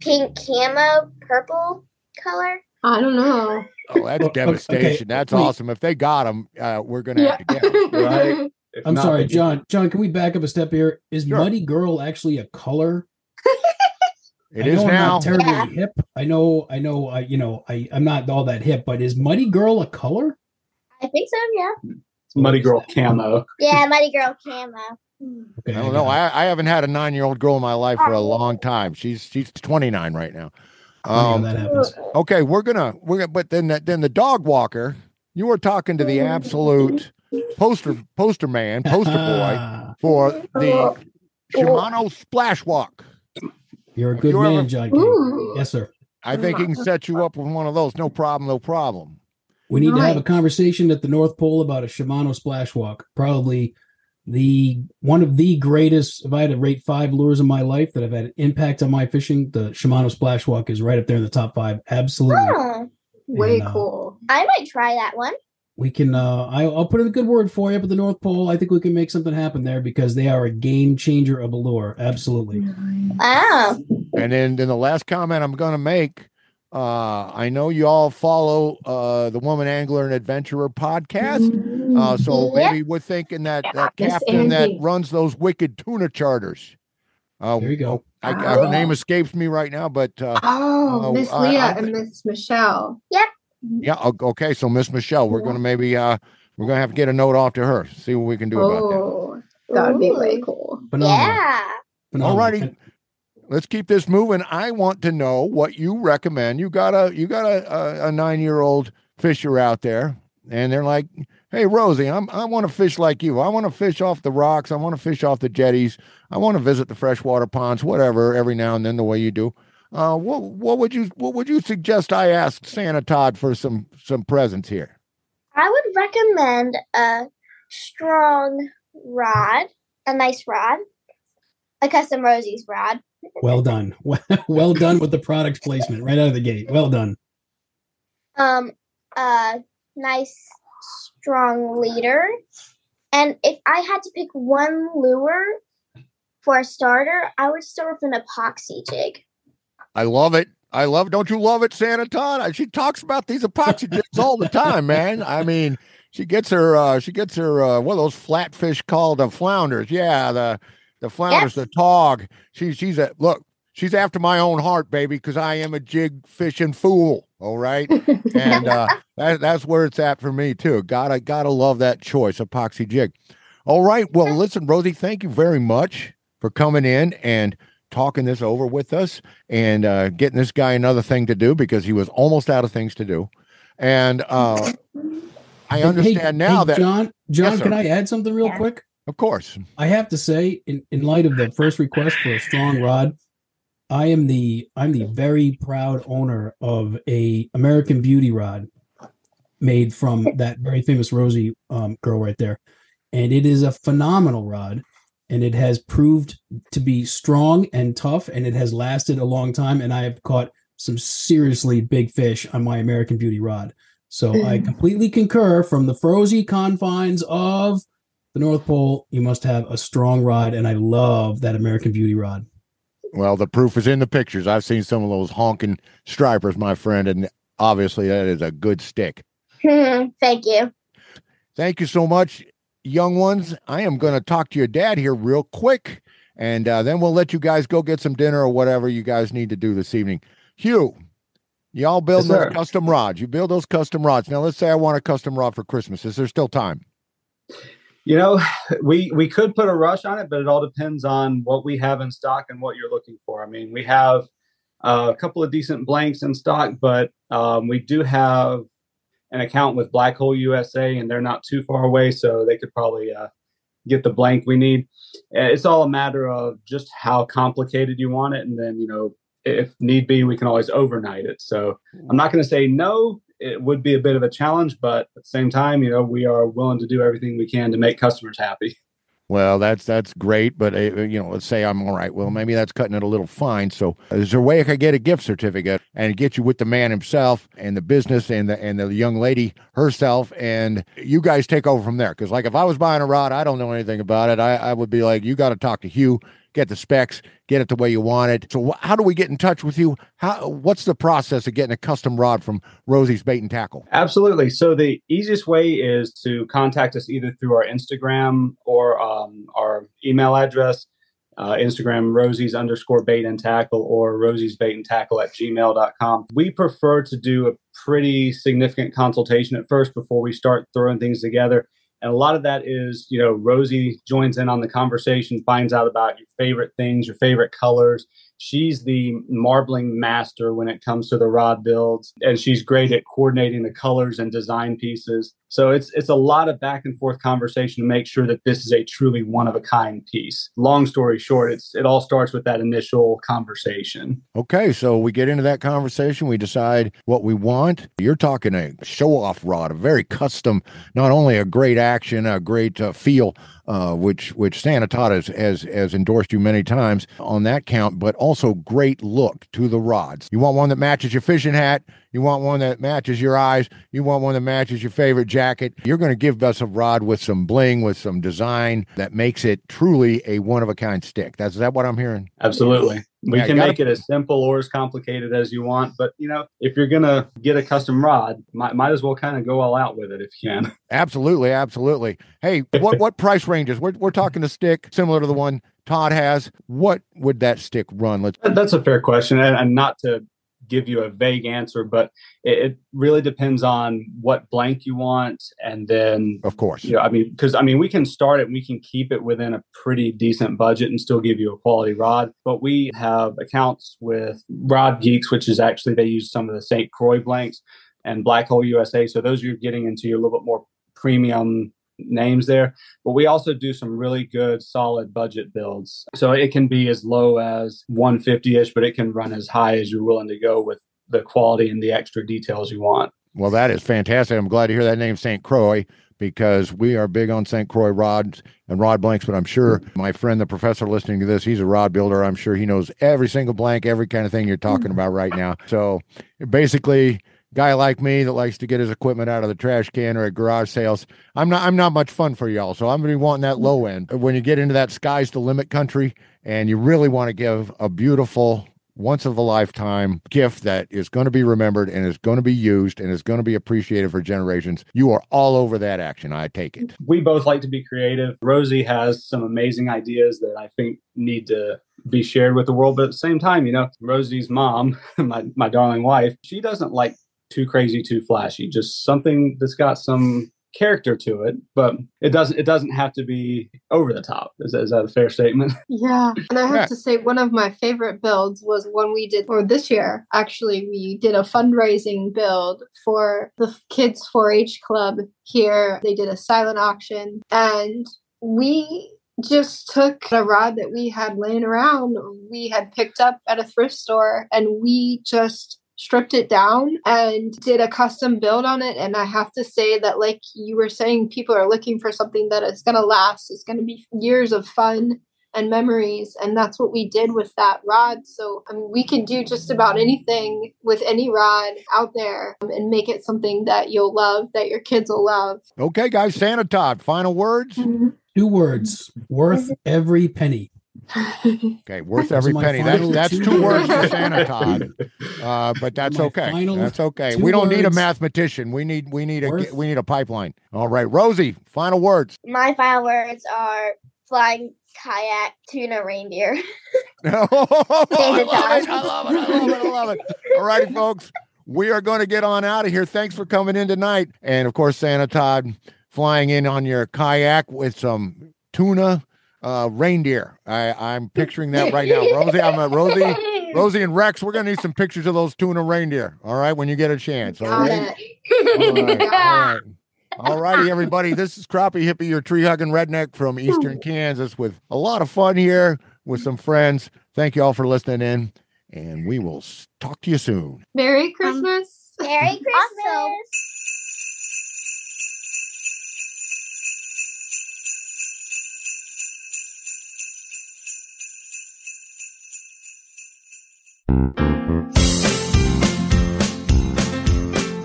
pink camo, purple color. I don't know. Oh, that's Well, okay, devastation. That's wait. awesome. If they got them, uh, we're going to have to get 'em. <laughs> Right. If I'm not, sorry, they can- John. John, can we back up a step here? Is Sure. Muddy Girl actually a color? <laughs> It I is know I'm now. not terribly Yeah. hip. I know, I know, I you know, I I'm not all that hip, but is Muddy Girl a color? I think so, yeah. It's Muddy Girl camo. Yeah, Muddy Girl camo. Okay, I don't know. I, I haven't had a nine year old girl in my life for a long time. She's she's 29 right now. Funny how Um, that happens. okay, we're gonna we're gonna, but then the, then the dog walker. You were talking to the absolute poster poster man, poster boy <laughs> for the Shimano Splash Walk. You're a good you man, ever- John. King. Yes, sir. I think he can set you up with one of those. No problem. No problem. We need to have a conversation at the North Pole about a Shimano splash walk. Probably the one of the greatest. If I had to rate five lures in my life that have had an impact on my fishing, the Shimano splash walk is right up there in the top five. Absolutely. Oh, Way And, uh, cool. I might try that one. We can. Uh, I, I'll put in a good word for you up at the North Pole. I think we can make something happen there because they are a game changer of a lure. Absolutely. Wow. And then, then the last comment I'm going to make. Uh, I know you all follow uh, the Woman Angler and Adventurer podcast. Uh, so Yep. maybe we're thinking that Yeah, that Miss captain that runs those wicked tuna charters. Uh, There you go. I, I- her name escapes me right now, but uh, Oh, Oh, Miss Leah I and Miss Michelle. Yep. Yeah, okay. So Miss Michelle, we're gonna maybe uh, we're gonna have to get a note off to her, see what we can do about that. Oh, that would be way Ooh. cool. Phenomenal. Yeah. Phenomenal. Alrighty. And- Let's keep this moving. I want to know what you recommend. You got a you got a, a, a nine year old fisher out there, and they're like, "Hey, Rosie, I'm I want to fish like you. I want to fish off the rocks. I want to fish off the jetties. I want to visit the freshwater ponds, whatever, every now and then, the way you do." Uh, what what would you what would you suggest I ask Santa Todd for some some presents here? I would recommend a strong rod, a nice rod, a custom Rosie's rod. Well done. <laughs> Well done with the product placement right out of the gate. Well done. um a nice strong leader and if i had to pick one lure for a starter i would start with an epoxy jig I love it. I love. Don't you love it, Santa Todd? She talks about these epoxy jigs all the time, man. I mean, she gets her. uh She gets her. uh What are those flatfish called? The flounders. Yeah, the the flounders. The tog. She, she's a look. She's after my own heart, baby, because I am a jig fishing fool. All right, and uh <laughs> that, that's where it's at for me too. Gotta gotta love that choice, epoxy jig. All right. Well, listen, Rosie, thank you very much for coming in and talking this over with us and uh, getting this guy another thing to do because he was almost out of things to do. And uh, <laughs> I Hey, understand now hey, that, John, John, sir. can I add something real quick? Of course, I have to say, in, in light of the first request for a strong rod, I am the I'm the very proud owner of a American Beauty rod made from that very famous Rosie um, girl right there, and it is a phenomenal rod, and it has proved to be strong and tough, and it has lasted a long time, and I have caught some seriously big fish on my American Beauty rod. So I completely concur. From the frozy confines of the North Pole, you must have a strong rod, and I love that American Beauty rod. well, the proof is in the pictures. I've seen some of those honking stripers, my friend, and obviously that is a good stick. thank you Thank you so much, young ones. I am going to talk to your dad here real quick, and uh, then we'll let you guys go get some dinner or whatever you guys need to do this evening. Hugh, Y'all build Yes, those sir. custom rods. You build those custom rods. Now, let's say I want a custom rod for Christmas. Is there still time? You know, we we could put a rush on it, but it all depends on what we have in stock and what you're looking for. I mean, we have a couple of decent blanks in stock, but um, we do have an account with Black Hole USA, and they're not too far away, so they could probably uh, get the blank we need. Uh, It's all a matter of just how complicated you want it, and then you know, if need be, we can always overnight it. So I'm not going to say no. It would be a bit of a challenge, but at the same time, you know, we are willing to do everything we can to make customers happy. Well, that's that's great, but uh, you know, let's say I'm all right. Well, maybe that's cutting it a little fine. So, is there a way I could get a gift certificate and get you with the man himself and the business and the and the young lady herself, and you guys take over from there? Because, like, if I was buying a rod, I don't know anything about it. I, I would be like, you got to talk to Hugh, get the specs, get it the way you want it. So, how do we get in touch with you? How what's the process of getting a custom rod from Rosie's Bait and Tackle? Absolutely. So the easiest way is to contact us either through our Instagram or um, our email address. Uh, Instagram rosie's underscore bait and tackle or rosie's bait and tackle at gmail.com. We prefer to do a pretty significant consultation at first before we start throwing things together. And a lot of that is, you know, Rosie joins in on the conversation, finds out about your favorite things, your favorite colors. She's the marbling master when it comes to the rod builds, and she's great at coordinating the colors and design pieces. So it's it's a lot of back and forth conversation to make sure that this is a truly one of a kind piece. Long story short, it's it all starts with that initial conversation. Okay, so we get into that conversation. We decide what we want. You're talking a show off rod, a very custom, not only a great action, a great uh, feel, uh, which which Santa Todd has, has has endorsed you many times on that count, but also great look to the rods. You want one that matches your fishing hat. You want one that matches your eyes. You want one that matches your favorite jacket. You're going to give us a rod with some bling, with some design that makes it truly a one of a kind stick. That's is that what I'm hearing? Absolutely. We Yeah, can gotta- make it as simple or as complicated as you want, but you know, if you're gonna get a custom rod, might, might as well kind of go all out with it if you can. <laughs> Absolutely, absolutely. Hey, what what price ranges? We're we're talking a stick similar to the one Todd has. What would that stick run? Let's That's a fair question, and, and not to give you a vague answer, but it, it really depends on what blank you want, and then of course, you know, I mean, because I mean, we can start it, and we can keep it within a pretty decent budget and still give you a quality rod. But we have accounts with Rod Geeks, which is actually they use some of the St. Croix blanks and Black Hole USA. So those you're getting into your little bit more premium names there. But we also do some really good solid budget builds. So it can be as low as 150-ish, but it can run as high as you're willing to go with the quality and the extra details you want. Well, that is fantastic. I'm glad to hear that name, St. Croix, because we are big on St. Croix rods and rod blanks. But I'm sure my friend, the professor, listening to this, he's a rod builder. I'm sure he knows every single blank, every kind of thing you're talking hmm. about right now. So basically, guy like me that likes to get his equipment out of the trash can or at garage sales, I'm not I'm not much fun for y'all. So I'm gonna be wanting that low end. When you get into that sky's the limit country and you really want to give a beautiful once of a lifetime gift that is going to be remembered and is going to be used and is going to be appreciated for generations. You are all over that action. I take it. we both like to be creative. Rosie has some amazing ideas that I think need to be shared with the world. But at the same time, you know, Rosie's mom, <laughs> my, my darling wife, she doesn't like too crazy, too flashy, just something that's got some character to it, but it doesn't it doesn't have to be over the top. Is, that- is that a fair statement? <laughs> Yeah. And I have Yeah. to say, one of my favorite builds was one we did, or this year, actually, we did a fundraising build for the kids 4 H club here. They did a silent auction, and we just took a rod that we had laying around, we had picked up at a thrift store, and we just stripped it down and did a custom build on it. And i have to say that like you were saying people are looking for something that is going to last it's going to be years of fun and memories. And that's what we did with that rod. So I mean, we can do just about anything with any rod out there um, and make it something that you'll love that your kids will love. Okay, guys, Santa Todd, final words. Two words. Worth every penny. <laughs> Okay, worth every are penny. That's that's two two words for. Santa Todd. <laughs> Uh, but that's My okay. That's okay. We don't need a mathematician. We need we need a Worth- we need a pipeline. All right, Rosie, final words. My final words are flying kayak tuna reindeer. I love it. I love it. I love it. I love it. All righty, folks. we are going to get on out of here. Thanks for coming in tonight. And of course, Santa Todd flying in on your kayak with some tuna uh, reindeer. I, I'm picturing that right now. <laughs> Rosie, I'm a Rosie. <laughs> Rosie and Rex, we're gonna need some pictures of those tuna reindeer. All right, when you get a chance. All Got right. it. All right. All right. <laughs> All righty, everybody. This is Crappie Hippie, your tree hugging redneck from Eastern Kansas, with a lot of fun here with some friends. Thank you all for listening in, and we will talk to you soon. Merry Christmas. Merry Christmas.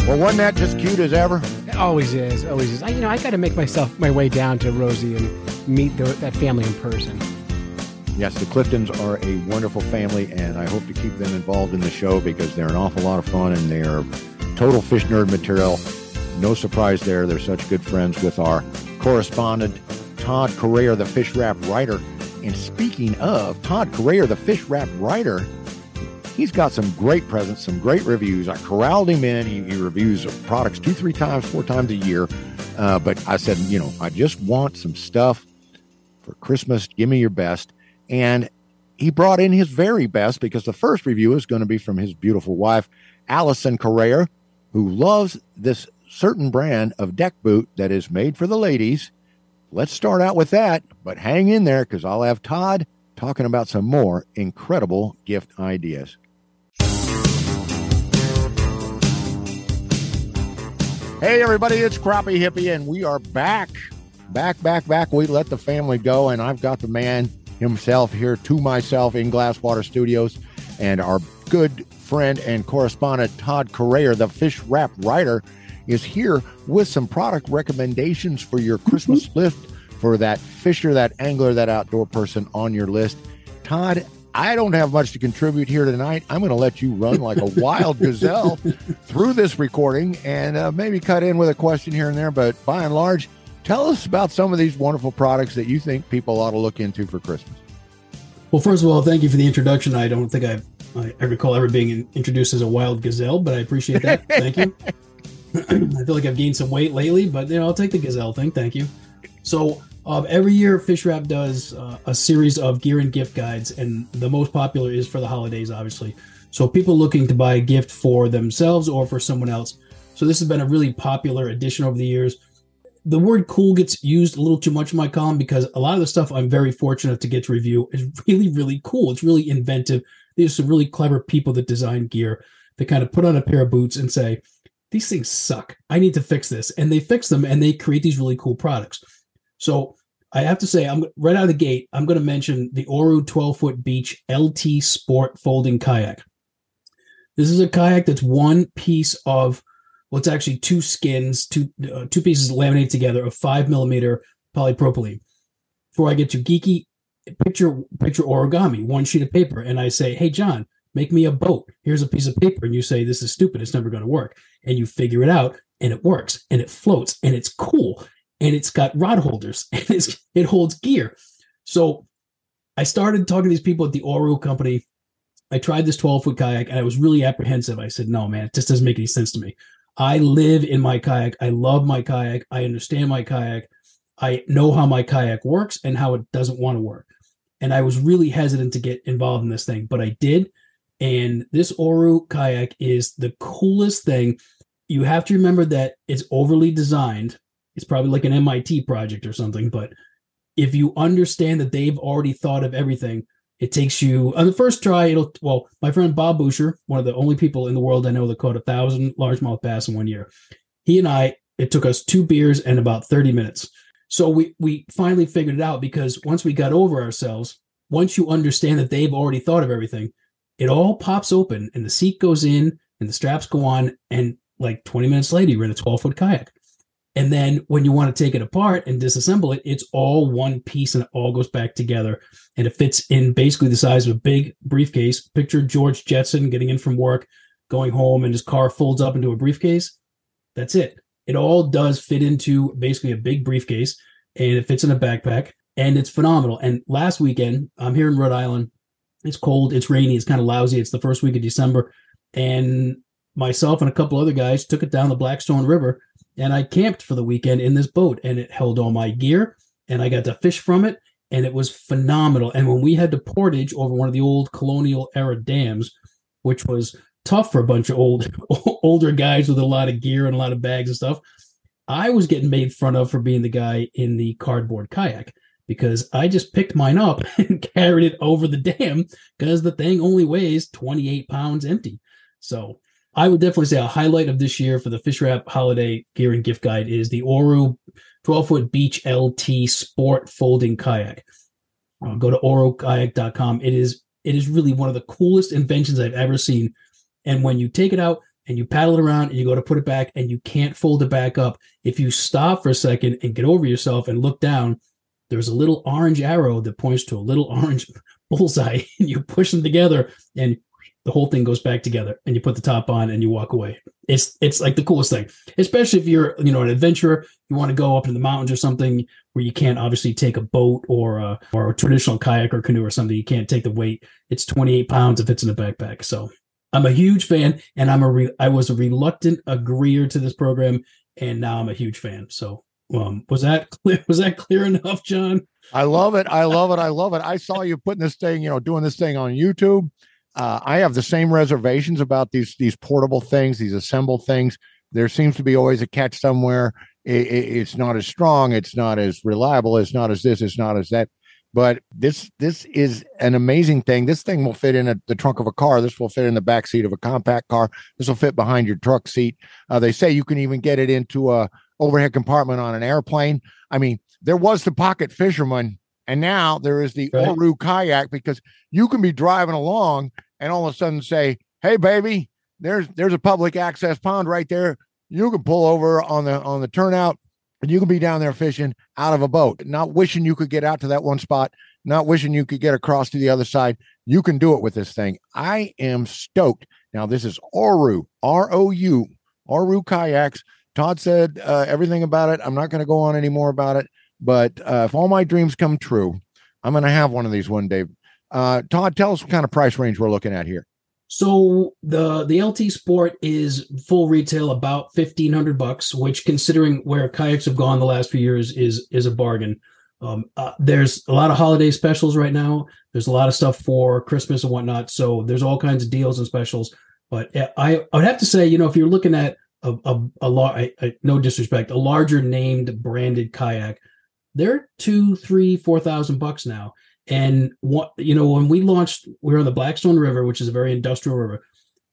Well, wasn't that just cute as ever? It always is, always is. I, you know, I got to make myself my way down to Rosie and meet the, that family in person. Yes, the Cliftons are a wonderful family, and I hope to keep them involved in the show because they're an awful lot of fun and they are total fish nerd material. No surprise there. They're such good friends with our correspondent, Todd Corayer, the fish wrap writer. And speaking of Todd Corayer, the fish wrap writer, he's got some great presents, some great reviews. I corralled him in. He, he reviews products two, three times, four times a year. Uh, but I said, you know, I just want some stuff for Christmas. Give me your best. And he brought in his very best because the first review is going to be from his beautiful wife, Allison Corayer, who loves this certain brand of deck boot that is made for the ladies. Let's start out with that, but hang in there because I'll have Todd talking about some more incredible gift ideas. Hey, everybody, it's Crappie Hippie, and we are back. Back, back, back. We let the family go, and I've got the man himself here to myself in Glasswater Studios, and our good friend and correspondent Todd Corayer, the fish wrap writer, is here with some product recommendations for your Christmas <laughs> list for that fisher, that angler, that outdoor person on your list. Todd, I don't have much to contribute here tonight. I'm going to let you run like a wild gazelle <laughs> through this recording and uh, maybe cut in with a question here and there. But by and large, tell us about some of these wonderful products that you think people ought to look into for Christmas. Well, first of all, thank you for the introduction. I don't think I've, I, I recall ever being introduced as a wild gazelle, but I appreciate that. <laughs> thank you. <clears throat> I feel like I've gained some weight lately, but you know, I'll take the gazelle thing. Thank you. So um, every year, Fish Wrap does uh, a series of gear and gift guides, and the most popular is for the holidays, obviously. So people looking to buy a gift for themselves or for someone else. So this has been a really popular addition over the years. The word cool gets used a little too much in my column because a lot of the stuff I'm very fortunate to get to review is <laughs> really, really cool. It's really inventive. There's some really clever people that design gear that kind of put on a pair of boots and say, these things suck. I need to fix this. And they fix them and they create these really cool products. So I have to say, I'm right out of the gate, I'm going to mention the Oru 12 foot beach LT Sport folding kayak. This is a kayak that's one piece of, well, it's actually two skins, two uh, two pieces laminated together of five millimeter polypropylene. Before I get too geeky, picture picture origami, one sheet of paper, and I say, "Hey, John, make me a boat. Here's a piece of paper," and you say, "This is stupid. It's never going to work," and you figure it out, and it works, and it floats, and it's cool, and it's got rod holders, <laughs> and it holds gear. So I started talking to these people at the Oru company. I tried this 12 foot kayak and I was really apprehensive. I said, no, man, it just doesn't make any sense to me. I live in my kayak. I love my kayak. I understand my kayak. I know how my kayak works and how it doesn't want to work. And I was really hesitant to get involved in this thing, but I did. And this Oru kayak is the coolest thing. You have to remember that it's overly designed. It's probably like an MIT project or something, but if you understand that they've already thought of everything, it takes you on the first try. It'll well, my friend Bob Boucher, one of the only people in the world I know that caught a thousand largemouth bass in one year. He and I, it took us two beers and about thirty minutes. So we we finally figured it out because once we got over ourselves, once you understand that they've already thought of everything, it all pops open and the seat goes in and the straps go on, and like twenty minutes later, you're in a twelve foot kayak. And then when you want to take it apart and disassemble it, it's all one piece and it all goes back together. And it fits in basically the size of a big briefcase. Picture George Jetson getting in from work, going home, and his car folds up into a briefcase. That's it. It all does fit into basically a big briefcase and it fits in a backpack and it's phenomenal. And last weekend, I'm here in Rhode Island. It's cold, it's rainy, it's kind of lousy. It's the first week of December. And myself and a couple other guys took it down the Blackstone River, and I camped for the weekend in this boat, and it held all my gear, and I got to fish from it, and it was phenomenal. And when we had to portage over one of the old colonial era dams, which was tough for a bunch of old <laughs> older guys with a lot of gear and a lot of bags and stuff. I was getting made fun of for being the guy in the cardboard kayak because I just picked mine up <laughs> and carried it over the dam because the thing only weighs 28 pounds empty. So I would definitely say a highlight of this year for the Fish Wrap Holiday Gear and Gift Guide is the Oru 12 foot beach LT sport folding kayak. Uh, go to orukayak.com. It is it is really one of the coolest inventions I've ever seen and when you take it out and you paddle it around and you go to put it back and you can't fold it back up, if you stop for a second and get over yourself and look down, there's a little orange arrow that points to a little <laughs> orange bullseye and you push them together and the whole thing goes back together and you put the top on and you walk away. It's it's like the coolest thing, especially if you're you know an adventurer. You want to go up in the mountains or something where you can't obviously take a boat or a, or a traditional kayak or canoe or something. You can't take the weight. It's 28 pounds if it's in a backpack. So I'm a huge fan, and I'm a re- I was a reluctant agreeer to this program, and now I'm a huge fan. So, um, was that clear? Was that clear enough, John? I love it. I love it. I love it. I saw you putting this thing, you know, doing this thing on YouTube. Uh, I have the same reservations about these these portable things, these assemble things. There seems to be always a catch somewhere. It, it, it's not as strong. It's not as reliable. It's not as this. It's not as that. But this this is an amazing thing. This thing will fit in a, the trunk of a car. This will fit in the back seat of a compact car. This will fit behind your truck seat. Uh, they say you can even get it into a overhead compartment on an airplane. I mean, there was the pocket fisherman, and now there is the Right. Oru kayak because you can be driving along and all of a sudden say, "Hey, baby, there's there's a public access pond right there. You can pull over on the on the turnout." And you can be down there fishing out of a boat, not wishing you could get out to that one spot, not wishing you could get across to the other side. You can do it with this thing. I am stoked. Now, this is Oru, R O U, Oru kayaks. Todd said uh, everything about it. I'm not going to go on any more about it. But uh, if all my dreams come true, I'm going to have one of these one day. Uh, Todd, tell us what kind of price range we're looking at here. So the the LT Sport is full retail about fifteen hundred bucks, which considering where kayaks have gone the last few years is is a bargain. Um, uh, there's a lot of holiday specials right now. There's a lot of stuff for Christmas and whatnot. So there's all kinds of deals and specials. But I I would have to say, you know, if you're looking at a a, a, I, no disrespect, a larger named branded kayak, they're two, three, four thousand bucks now. And what you know, when we launched, we were on the Blackstone River, which is a very industrial river.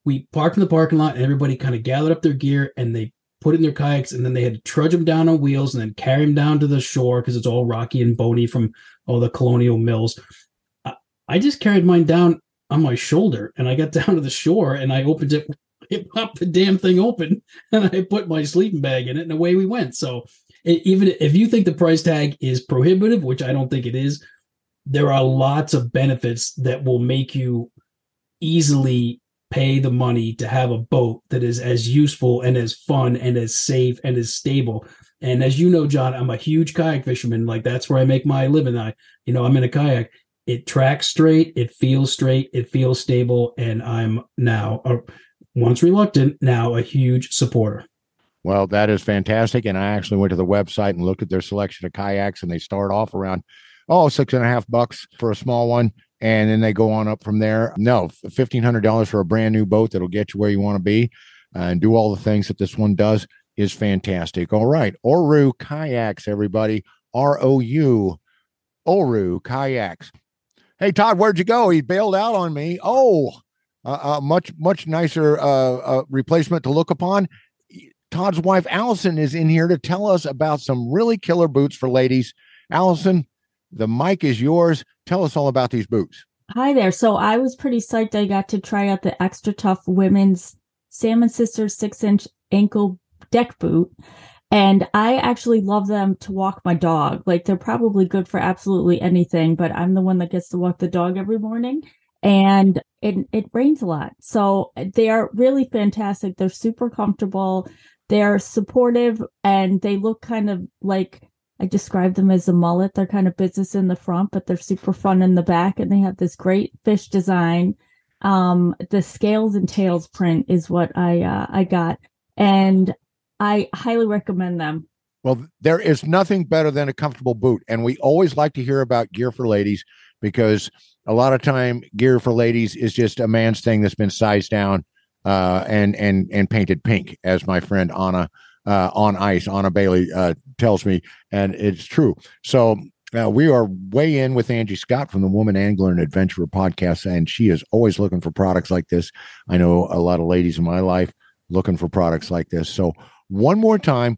We parked in the parking lot, and everybody kind of gathered up their gear and they put in their kayaks, and then they had to trudge them down on wheels and then carry them down to the shore because it's all rocky and bony from all the colonial mills. I, I just carried mine down on my shoulder, and I got <laughs> down to the shore, and I opened it, it popped the damn thing open, <laughs> and I put my sleeping bag in it, and away we went. So even if you think the price tag is prohibitive, which I don't think it is, there are lots of benefits that will make you easily pay the money to have a boat that is as useful and as fun and as safe and as stable. And as you know, John, I'm a huge kayak fisherman. Like that's where I make my living. I, you know, I'm in a kayak. It tracks straight. It feels straight. It feels stable. And I'm now, uh, once reluctant, now a huge supporter. Well, that is fantastic. And I actually went to the website and looked at their selection of kayaks, and they start off around, oh, six and a half bucks for a small one. And then they go on up from there. No, $1,500 for a brand new boat that'll get you where you want to be and do all the things that this one does is fantastic. All right. Oru kayaks, everybody. R O U, Oru kayaks. Hey, Todd, where'd you go? He bailed out on me. Oh, uh, uh, much, much nicer uh, uh, replacement to look upon. Todd's wife Allison is in here to tell us about some really killer boots for ladies. Allison, the mic is yours. Tell us all about these boots. Hi there. So I was pretty psyched I got to try out the XTRATUF women's Salmon Sisters six inch ankle deck boot. And I actually love them to walk my dog. Like they're probably good for absolutely anything, but I'm the one that gets to walk the dog every morning. And it, it rains a lot. So they are really fantastic. They're super comfortable. They're supportive and they look kind of like I describe them as a mullet. They're kind of business in the front, but they're super fun in the back, and they have this great fish design. Um, the scales and tails print is what I uh, I got, and I highly recommend them. Well, there is nothing better than a comfortable boot. And we always like to hear about gear for ladies because a lot of time gear for ladies is just a man's thing that's been sized down uh, and and and painted pink, as my friend Anna uh, on ice, Anna Bailey uh, tells me, and it's true. So uh, we are way in with Angie Scott from the Woman Angler and Adventurer podcast, and she is always looking for products like this. I know a lot of ladies in my life looking for products like this. So one more time,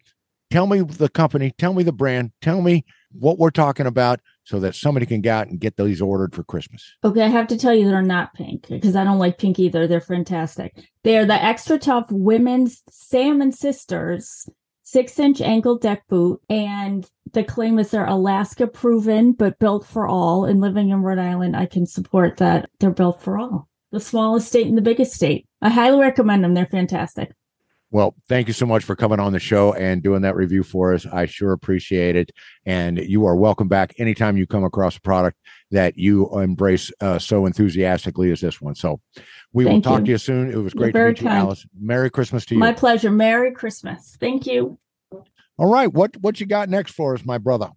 tell me the company, tell me the brand, tell me what we're talking about so that somebody can go out and get these ordered for Christmas. Okay, I have to tell you they're not pink because I don't like pink either. They're fantastic. They're the XTRATUF women's Salmon Sisters six inch ankle deck boot. And the claim is they're Alaska proven, but built for all. And living in Rhode Island, I can support that they're built for all. The smallest state and the biggest state. I highly recommend them. They're fantastic. Well, thank you so much for coming on the show and doing that review for us. I sure appreciate it. And you are welcome back anytime you come across a product that you embrace uh, so enthusiastically as this one. So we Thank will talk you. to you soon. It was You're great to very meet you, kind. Alice. Merry Christmas to you. My pleasure. Merry Christmas. Thank you. All right. What what you got next for us, my brother?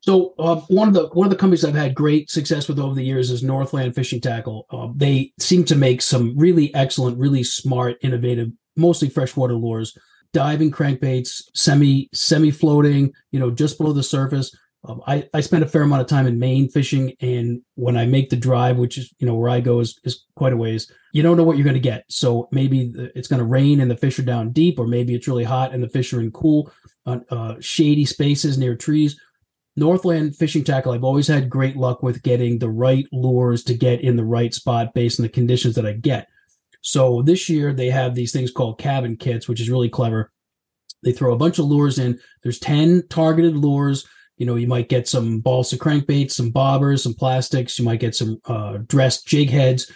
So uh, one of the one of the companies I've had great success with over the years is Northland Fishing Tackle. Uh, they seem to make some really excellent, really smart, innovative, mostly freshwater lures, diving crankbaits, semi semi floating, you know, just below the surface. Um, I I spend a fair amount of time in Maine fishing, and when I make the drive, which is you know where I go is is quite a ways, you don't know what you're going to get. So maybe it's going to rain and the fish are down deep, or maybe it's really hot and the fish are in cool, uh, shady spaces near trees. Northland fishing tackle, I've always had great luck with getting the right lures to get in the right spot based on the conditions that I get. So this year they have these things called cabin kits, which is really clever. They throw a bunch of lures in. There's 10 targeted lures. You know, you might get some balsa crankbaits, some bobbers, some plastics. You might get some uh, dressed jig heads.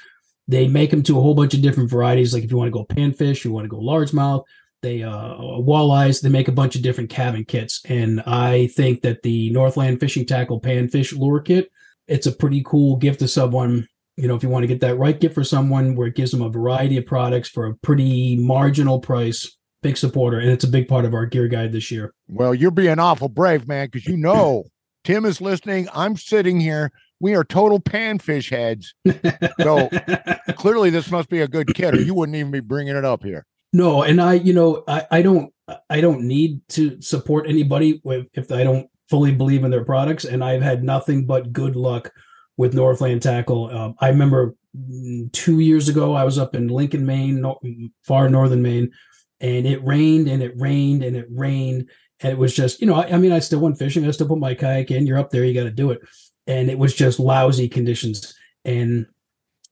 They make them to a whole bunch of different varieties. Like if you want to go panfish, you want to go largemouth, they uh walleyes they make a bunch of different cabin kits and i think that the northland fishing tackle panfish lure kit it's a pretty cool gift to someone you know if you want to get that right gift for someone where it gives them a variety of products for a pretty marginal price big supporter and it's a big part of our gear guide this year Well, you're being awful brave, man, because you know <laughs> Tim is listening. I'm sitting here. We are total panfish heads. <laughs> So clearly, this must be a good kit, or you wouldn't even be bringing it up here. No, and I, you know, I, I don't, I don't need to support anybody if I don't fully believe in their products, and I've had nothing but good luck with Northland Tackle. Um, I remember two years ago, I was up in Lincoln, Maine, no, far northern Maine, and it rained and it rained and it rained, and it was just, you know, I, I mean, I still went fishing, I still put my kayak in. You're up there, you got to do it, and it was just lousy conditions, and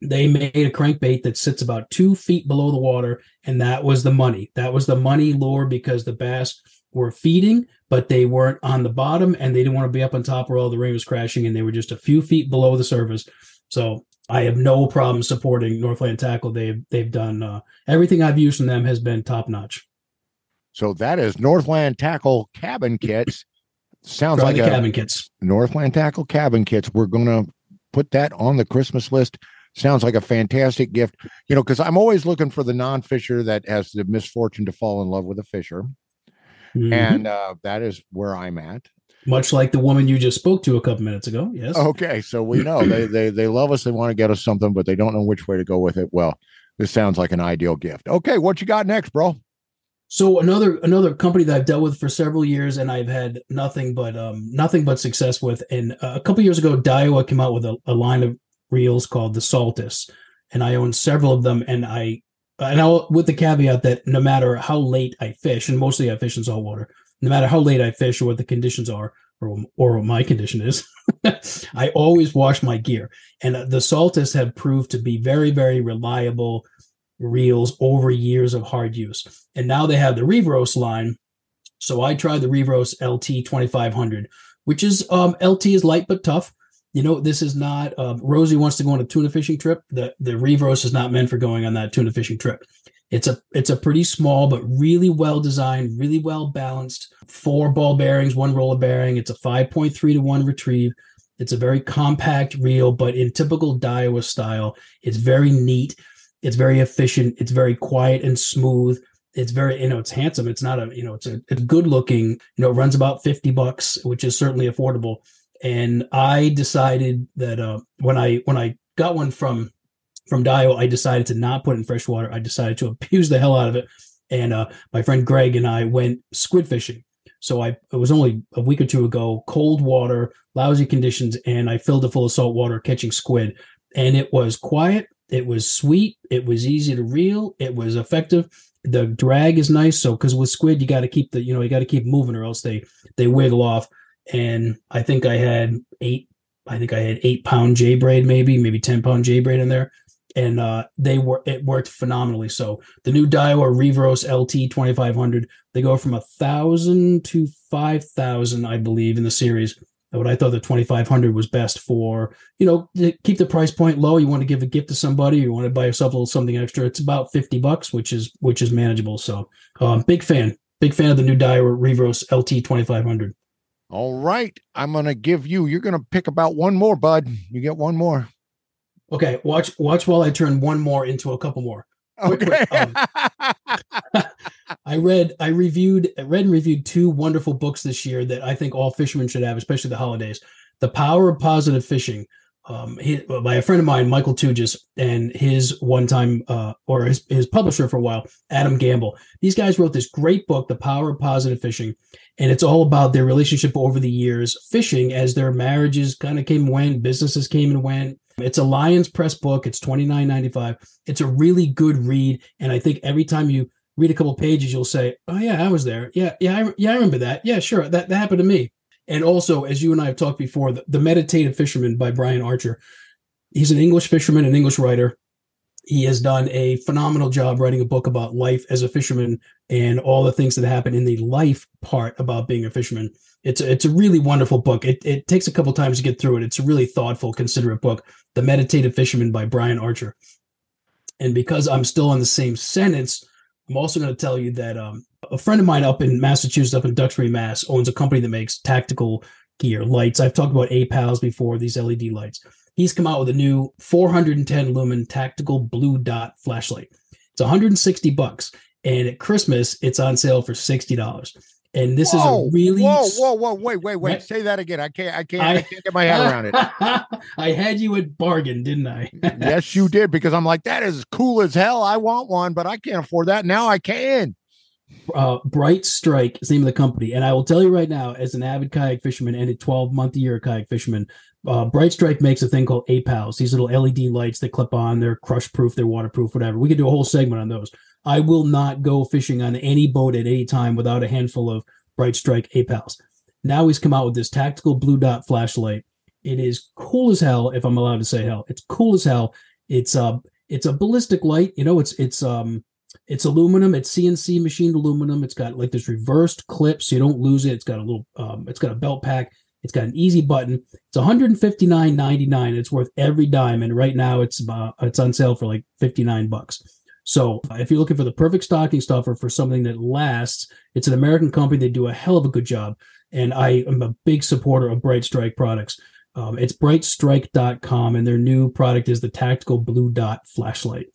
they made a crankbait that sits about two feet below the water, and that was the money. That was the money lure because the bass were feeding, but they weren't on the bottom, and they didn't want to be up on top where all the rain was crashing, and they were just a few feet below the surface. So I have no problem supporting Northland Tackle. They've they've done uh, everything I've used from them has been top notch. So that is Northland Tackle cabin <coughs> kits. Sounds like the a cabin kits. Northland Tackle cabin kits. We're going to put that on the Christmas list. Sounds like a fantastic gift, you know, because I'm always looking for the non fisher that has the misfortune to fall in love with a fisher. Mhm. And uh, that is where I'm at. much like the woman you just spoke to a couple minutes ago. Yes. Okay. So we know they, <clears throat> they, they love us. They want to get us something, but they don't know which way to go with it. Well, this sounds like an ideal gift. Okay. What you got next, bro? So another another company that I've dealt with for several years and I've had nothing but um nothing but success with. And uh, a couple years ago, Daiwa came out with a, a line of reels called the Saltus, and I own several of them. And I and I'll with the caveat that no matter how late I fish, and mostly I fish in saltwater, no matter how late I fish or what the conditions are, or or my condition is, <laughs> I always wash my gear. And the Saltus have proved to be very very reliable reels over years of hard use. And now they have the Revros line. So I tried the Revros LT 2500, which is um, LT is light but tough. You know, this is not. Um, Rosie wants to go on a tuna fishing trip. The the Revros is not meant for going on that tuna fishing trip. It's a it's a pretty small but really well designed, really well balanced. Four ball bearings, one roller bearing. It's a 5.3 to one retrieve. It's a very compact reel, but in typical Daiwa style. It's very neat. It's very efficient. It's very quiet and smooth. It's very, you know, it's handsome. It's not a, you know, it's a, good looking. You know, it runs about fifty bucks, which is certainly affordable. And I decided that uh, when I when I got one from from Dio, I decided to not put it in fresh water. I decided to abuse the hell out of it. And uh, my friend Greg and I went squid fishing. So I it was only a week or two ago, cold water, lousy conditions, and I filled it full of salt water catching squid. And it was quiet, it was sweet, it was easy to reel, it was effective. The drag is nice. So because with squid, you got to keep the, you know, you got to keep moving or else they they wiggle off. And I think I had eight, I think I had eight pound J braid, maybe, maybe 10 pound J braid in there and uh, they were it worked phenomenally. So the new Daiwa Revros LT 2500, they go from a thousand to five thousand, I believe, in the series. But I thought the 2500 was best for you know to keep the price point low. You want to give a gift to somebody, you want to buy yourself a little something extra. It's about 50 bucks, which is which is manageable. So um, big fan, big fan of the new Daiwa Revros LT 2500. All right, I'm gonna give you. You're gonna pick about one more, bud. You get one more. Okay, watch watch while I turn one more into a couple more. Okay. quick, um, <laughs> I read, I reviewed, I read and reviewed two wonderful books this year that I think all fishermen should have, especially the holidays. The Power of Positive Fishing, um, he, by a friend of mine, Michael Tougias, and his one-time uh, or his, his publisher for a while, Adam Gamble. These guys wrote this great book, The Power of Positive Fishing, and it's all about their relationship over the years, fishing as their marriages kind of came and went, businesses came and went. It's a Lyons Press book. It's twenty nine ninety five. It's a really good read, and I think every time you read a couple pages, you'll say, "Oh yeah, I was there. Yeah, yeah, I, yeah, I remember that. Yeah, sure, that that happened to me." And also, as you and I have talked before, the, the Meditative Fisherman by Brian Archer. He's an English fisherman, an English writer. He has done a phenomenal job writing a book about life as a fisherman and all the things that happen in the life part about being a fisherman. It's a, it's a really wonderful book. It, it takes a couple times to get through it. It's a really thoughtful, considerate book. The Meditative Fisherman by Brian Archer. And because I'm still on the same sentence, I'm also going to tell you that um, a friend of mine up in Massachusetts, up in Duxbury, Mass, owns a company that makes tactical gear, lights. I've talked about APALs before, these LED lights. He's come out with a new 410 lumen tactical blue dot flashlight. It's 160 bucks, and at Christmas it's on sale for sixty dollars. And this is a really whoa, whoa, whoa, wait, wait, wait. Say that again. I can't, I can't, I- I, can't get my head around it. <laughs> I had you at bargain, didn't I? <laughs> yes, you did because I'm like that is cool as hell. I want one, but I can't afford that. Now I can. uh, Bright Strike is the name of the company. And I will tell you right now, as an avid kayak fisherman and a 12 month a year kayak fisherman, uh, Bright Strike makes a thing called APALs, these little LED lights that clip on, they're crush proof, they're waterproof, whatever. We could do a whole segment on those. I will not go fishing on any boat at any time without a handful of Bright Strike APALs. Now he's come out with this tactical blue dot flashlight. It is cool as hell, if I'm allowed to say hell. It's cool as hell. It's a it's a ballistic light. You know, it's it's um it's aluminum. It's CNC machined aluminum. It's got like this reversed clip, so you don't lose it. It's got a little um, it's got a belt pack. It's got an easy button. It's 159.99. It's worth every dime, and right now it's about it's on sale for like 59 bucks. So uh, if you're looking for the perfect stocking stuffer for something that lasts, it's an American company. They do a hell of a good job, and I am a big supporter of Bright Strike products. Um, it's brightstrike.com, and their new product is the tactical blue dot flashlight.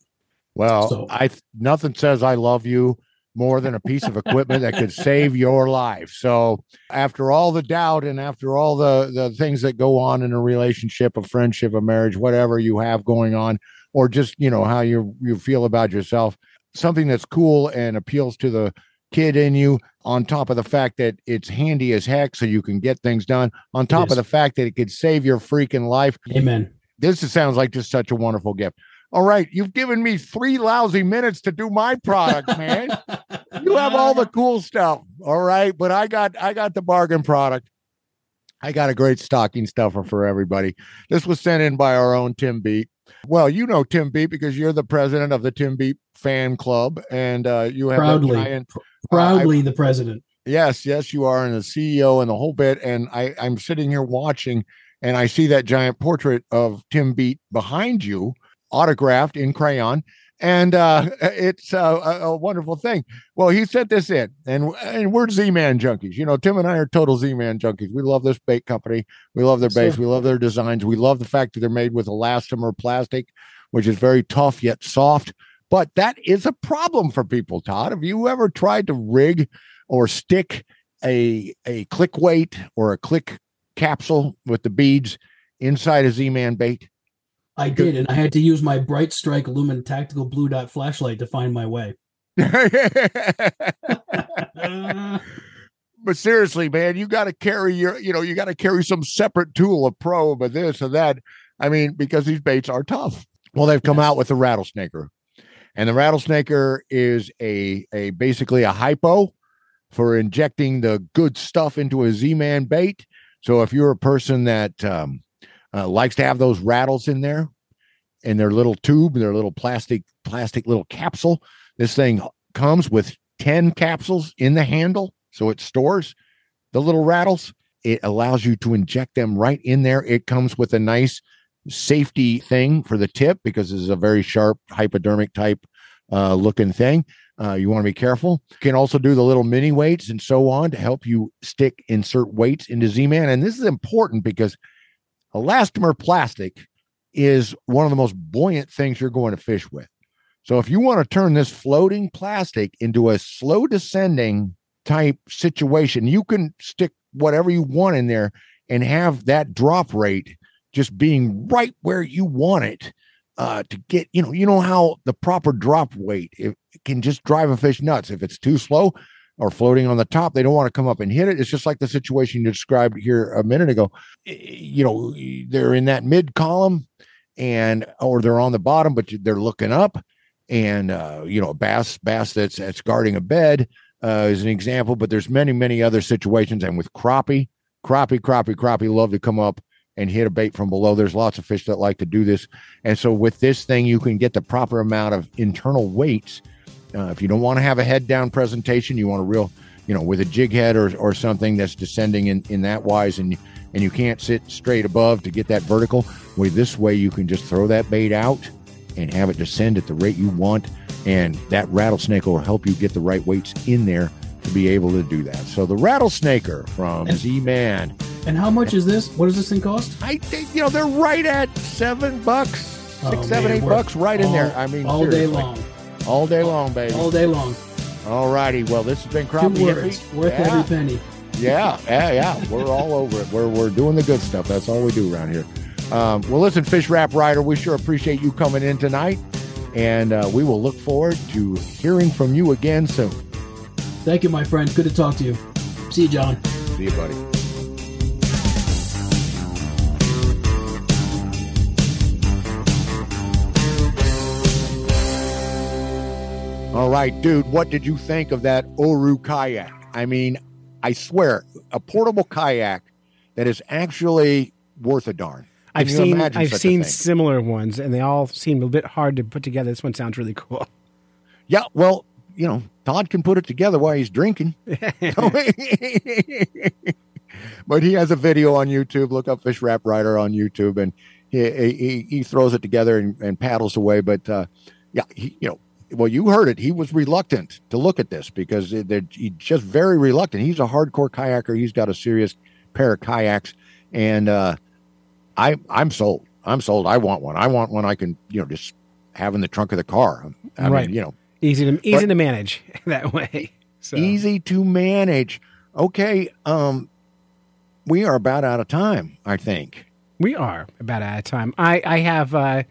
Well, So- I nothing says I love you more than a piece of equipment that could save your life. So, after all the doubt and after all the the things that go on in a relationship, a friendship, a marriage, whatever you have going on, or just you know how you you feel about yourself, something that's cool and appeals to the kid in you. On top of the fact that it's handy as heck, so you can get things done. On top of the fact that it could save your freaking life Amen. this sounds like just such a wonderful gift. All right, you've given me three lousy minutes to do my product, man. you have all the cool stuff. All right, but I got I got the bargain product. I got a great stocking stuffer for everybody. This was sent in by our own Tim Beat. Well, you know Tim Beat because you're the president of the Tim Beat fan club, and uh, you have Proudly. giant Proudly the president. Yes, yes, you are, and the CEO and the whole bit. And I, I'm sitting here watching, and I see that giant portrait of Tim Beat behind you, autographed in crayon. and uh, <laughs> it's uh, a, a wonderful thing. Well, he sent this in, and and we're Z-Man junkies. You know, Tim and I are total Z-Man junkies. We love this bait company. We love their baits. We love their designs. We love the fact that they're made with elastomer plastic, which is very tough yet soft. But that is a problem for people. Todd, have you ever tried to rig or stick a a click weight or a click capsule with the beads inside a Z-Man bait? I did, and I had to use my Bright Strike Lumen Tactical Blue Dot flashlight to find my way. <laughs> but seriously, man, you got to carry your, you know, you got to carry some separate tool, a probe, or this or that. I mean, because these baits are tough. Well, they've come out with the rattlesnaker, and the rattlesnaker is a a basically a hypo for injecting the good stuff into a Z-man bait. So if you're a person that um, uh, likes to have those rattles in there, in their little tube, their little plastic plastic little capsule, this thing comes with 10 capsules in the handle. So it stores the little rattles. It allows you to inject them right in there. It comes with a nice safety thing for the tip because this is a very sharp hypodermic type uh, looking thing. Uh, you want to be careful. You can also do the little mini weights and so on to help you stick, insert weights into Z Man. And this is important because elastomer plastic is one of the most buoyant things you're going to fish with. So if you want to turn this floating plastic into a slow descending type situation, you can stick whatever you want in there and have that drop rate just being right where you want it uh, to get, you know, you know how the proper drop weight it, it can just drive a fish nuts. If it's too slow or floating on the top, they don't want to come up and hit it. It's just like the situation you described here a minute ago. You know, they're in that mid column and or they're on the bottom, but they're looking up and uh, you know, bass bass that's that's guarding a bed uh, is an example, but there's many many other situations. And with crappie, crappie, crappie, crappie love to come up and hit a bait from below. There's lots of fish that like to do this, and so with this thing, you can get the proper amount of internal weights. Uh, if you don't want to have a head down presentation, you want a real, you know, with a jig head or, or something that's descending in, in that wise, and and you can't sit straight above to get that vertical. With this way, you can just throw that bait out and have it descend at the rate you want. And that rattlesnake will help you get the right weights in there to be able to do that. So the rattlesnaker from Z Man. And how much is this? What does this thing cost? I think, you know, they're right at seven bucks, six, Oh, seven, man, eight bucks right in there. I mean, all day long. All day long, baby. All day long. All righty. Well, this has been Two Crappie words. Hippie. Worth Yeah. every penny. Yeah, yeah, yeah. We're all <laughs> over it. We're we're doing the good stuff. That's all we do around here. Um, well, listen, Fish Wrap Rider, we sure appreciate you coming in tonight, and uh, we will look forward to hearing from you again soon. Thank you, my friend. Good to talk to you. See you, John. See you, buddy. All right, dude, what did you think of that Oru kayak? I mean, I swear, a portable kayak that is actually worth a darn. Can I've seen I've seen similar ones, and they all seem a bit hard to put together. This one sounds really cool. Yeah, well, you know, Todd can put it together while he's drinking. <laughs> <laughs> but he has a video on YouTube. Look up Fish Wrap Rider on YouTube, and he he, he throws it together and, and paddles away. But uh, yeah, he, you know, well, you heard it. He was reluctant to look at this because they're he's just very reluctant. He's a hardcore kayaker. He's got a serious pair of kayaks, and uh, I I'm sold. I'm sold. I want one. I want one I can you know just have in the trunk of the car. I right. mean, you know, easy to easy to manage <laughs> that way. So easy to manage. Okay, um, we are about out of time. I think. we are about out of time. I I have uh,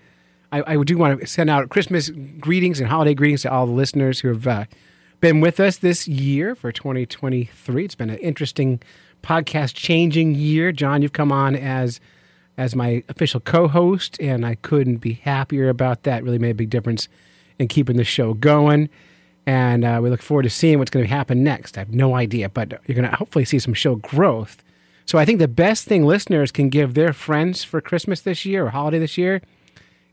I I do want to send out Christmas greetings and holiday greetings to all the listeners who have uh, been with us this year for 2023. It's been an interesting podcast changing year. John, you've come on as as my official co-host, and I couldn't be happier about that. Really made a big difference in keeping the show going. And uh, we look forward to seeing what's going to happen next. I have no idea, but you're going to hopefully see some show growth. So I think the best thing listeners can give their friends for Christmas this year or holiday this year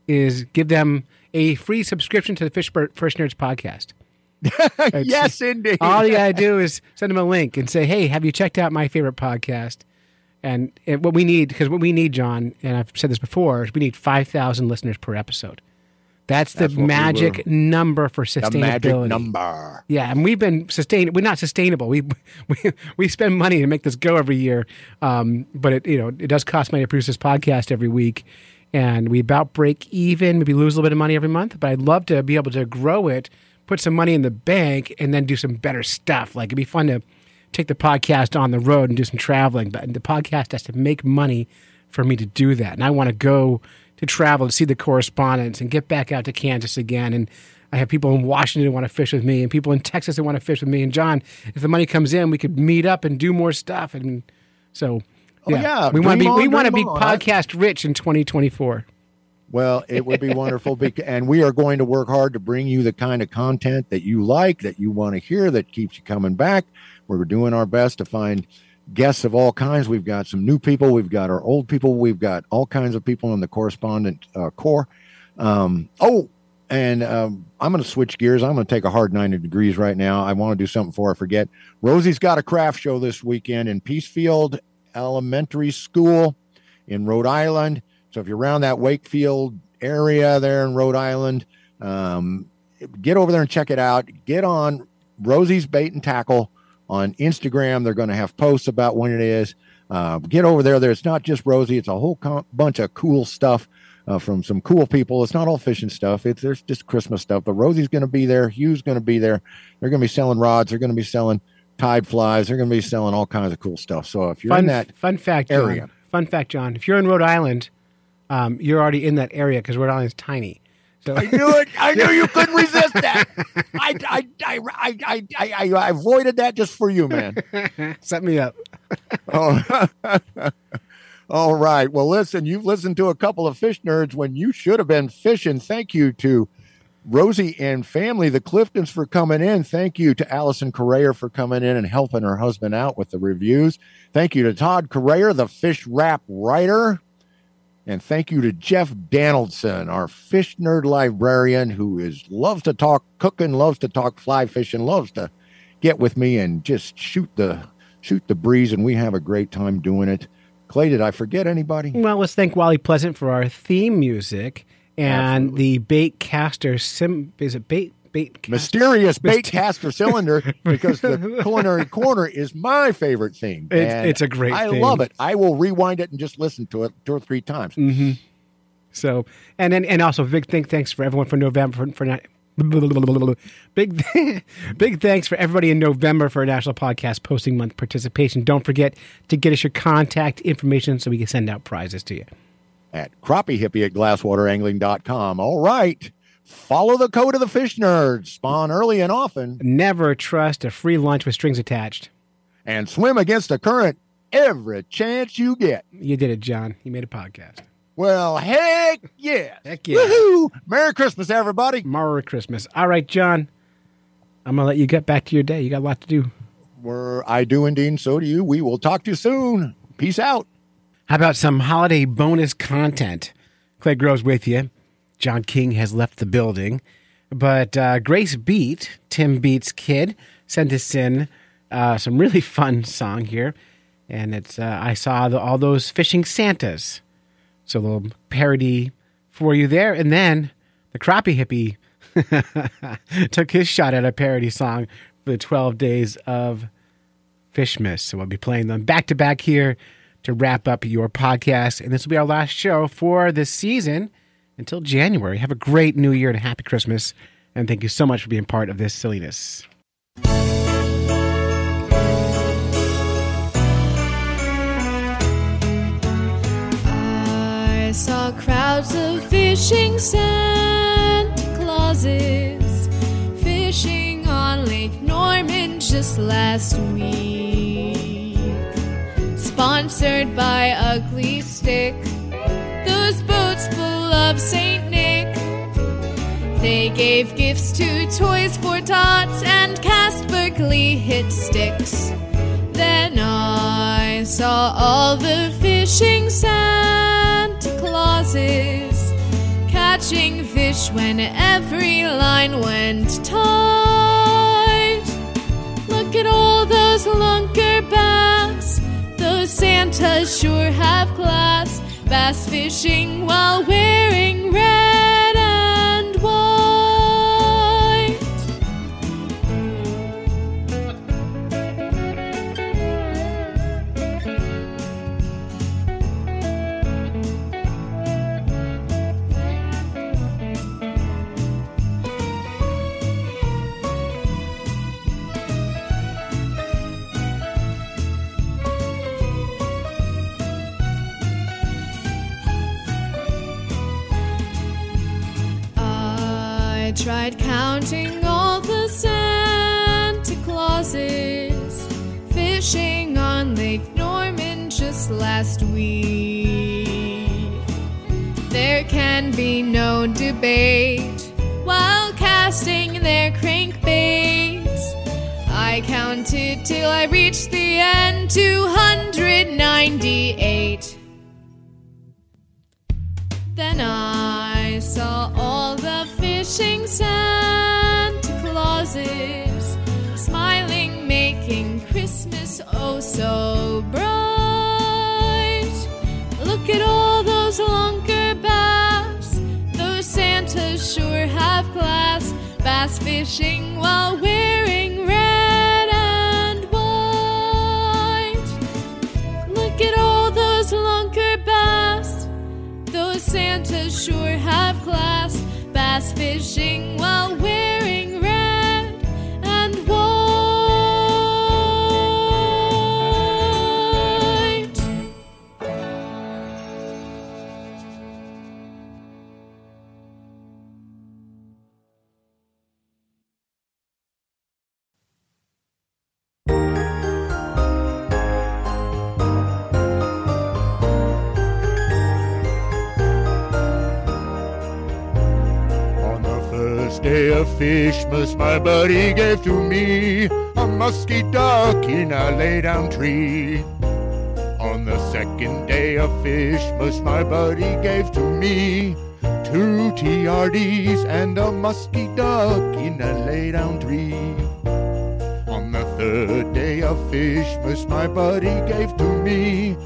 is give them a free subscription to the Fish First Nerds podcast. <laughs> Yes, indeed. All you gotta do is send them a link and say, "Hey, have you checked out my favorite podcast?" And, and what we need, because what we need, John, and I've said this before, is we need five thousand listeners per episode. That's the That's we magic were- number for The sustainability. magic number. Yeah, and we've been sustain. We're not sustainable. We <laughs> we we spend money to make this go every year, um, but it you know it does cost money to produce this podcast every week, and we about break even. Maybe lose a little bit of money every month. But I'd love to be able to grow it, put some money in the bank, and then do some better stuff. Like it'd be fun to take the podcast on the road and do some traveling. But the podcast has to make money for me to do that, and I want to go to travel to see the correspondents and get back out to Kansas again and. I have people in Washington who want to fish with me, and people in Texas that want to fish with me. And John, if the money comes in, we could meet up and do more stuff. And so, Oh, yeah, we want to dream be we want to be on. Podcast rich in 2024. Well, it would be wonderful, bec- <laughs> and we are going to work hard to bring you the kind of content that you like, that you want to hear, that keeps you coming back. We're doing our best to find guests of all kinds. We've got some new people, we've got our old people, we've got all kinds of people in the correspondent uh, core. Um, oh, and um, I'm going to switch gears. I'm going to take a hard 90 degrees right now. I want to do something before I forget. Rosie's got a craft show this weekend in Peacefield Elementary School in Rhode Island. So if you're around that Wakefield area there in Rhode Island, um, get over there and check it out. Get on Rosie's Bait and Tackle on Instagram. They're going to have posts about when it is. Uh, get over there. There's not just Rosie; it's a whole com- bunch of cool stuff uh, from some cool people. It's not all fishing stuff. It's there's just Christmas stuff. But Rosie's going to be there. Hugh's going to be there. They're going to be selling rods. They're going to be selling tide flies. They're going to be selling all kinds of cool stuff. So if you're fun in that fun fact, John, area. Fun fact, John. If you're in Rhode Island, um, you're already in that area because Rhode Island's tiny. So I knew it. I knew you couldn't <laughs> resist that. I, I, I, I, I, I, I avoided that just for you, man. <laughs> set me up. <laughs> Oh. All right. Well, listen, you've listened to a couple of fish nerds when you should have been fishing. Thank you to Rosie and family, the Cliftons, for coming in. Thank you to Allison Correa for coming in and helping her husband out with the reviews. Thank you to Todd Correa, the fish wrap writer. And thank you to Jeff Donaldson, our fish nerd librarian who is loves to talk cooking, loves to talk fly fishing, loves to get with me and just shoot the shoot the breeze and we have a great time doing it. Clay, did I forget anybody? Well, let's thank Wally Pleasant for our theme music and the bait caster sim. Is it bait bait? Caster? Mysterious bait caster cylinder because the <laughs> culinary corner is my favorite theme. It's- And it's a great I love it. I will rewind it and just listen to it two or three times. hmm So, and then and also big thank thanks for everyone for November for, for not. <laughs> Big, <laughs> big thanks for everybody in November for National Podcast Posting Month participation. Don't forget to get us your contact information so we can send out prizes to you. At crappie hippie at glasswaterangling.com. All right. Follow the code of the fish nerds. Spawn early and often. Never trust a free lunch with strings attached. And swim against the current every chance you get. You did it, John. You made a podcast. Well, heck yeah. Heck yeah. Woohoo. Merry Christmas, everybody. Merry Christmas. All right, John. I'm gonna let you get back to your day. You got a lot to do. We're, I do indeed. So do you. We will talk to you soon. Peace out. How about some holiday bonus content? Clay Groves with you. John King has left the building, but uh, Grace Beat, Tim Beat's kid, sent us in uh, some really <laughs> fun song here, and it's uh, I saw the, all those fishing Santas, so a little parody for you there, and then the crappie hippie <laughs> took his shot at a parody song for the twelve days of Fishmas. So we'll be playing them back to back here to wrap up your podcast. And this will be our last show for this season until January. Have a great new year and a happy Christmas. And thank you so much for being part of this silliness. I saw crowds of fishing Santa Clauses fishing on Lake Norman just last week. Sponsored by Ugly Stik, those boats full of Saint Nick. They gave gifts to Toys for Tots and cast Berkley hit sticks. Then I saw all the fishing Santa Clauses catching fish when every line went tight. Look at all those lunker bass. Those Santas sure have class. Bass fishing while wearing red tried counting all the Santa Clauses fishing on Lake Norman just last week. There can be no debate while casting their crankbaits. I counted till I reached the end 298. Then I saw all the fishing Santa Clauses smiling, making Christmas oh so bright. Look at all those lunker bass, those Santas sure have class. Bass fishing while wearing sure have class. Bass fishing while wearing red day of Fishmas, my buddy gave to me a musky duck in a lay down tree. On the second day of Fishmas, my buddy gave to me two TRDs and a musky duck in a lay down tree. On the third day of Fishmas, my buddy gave to me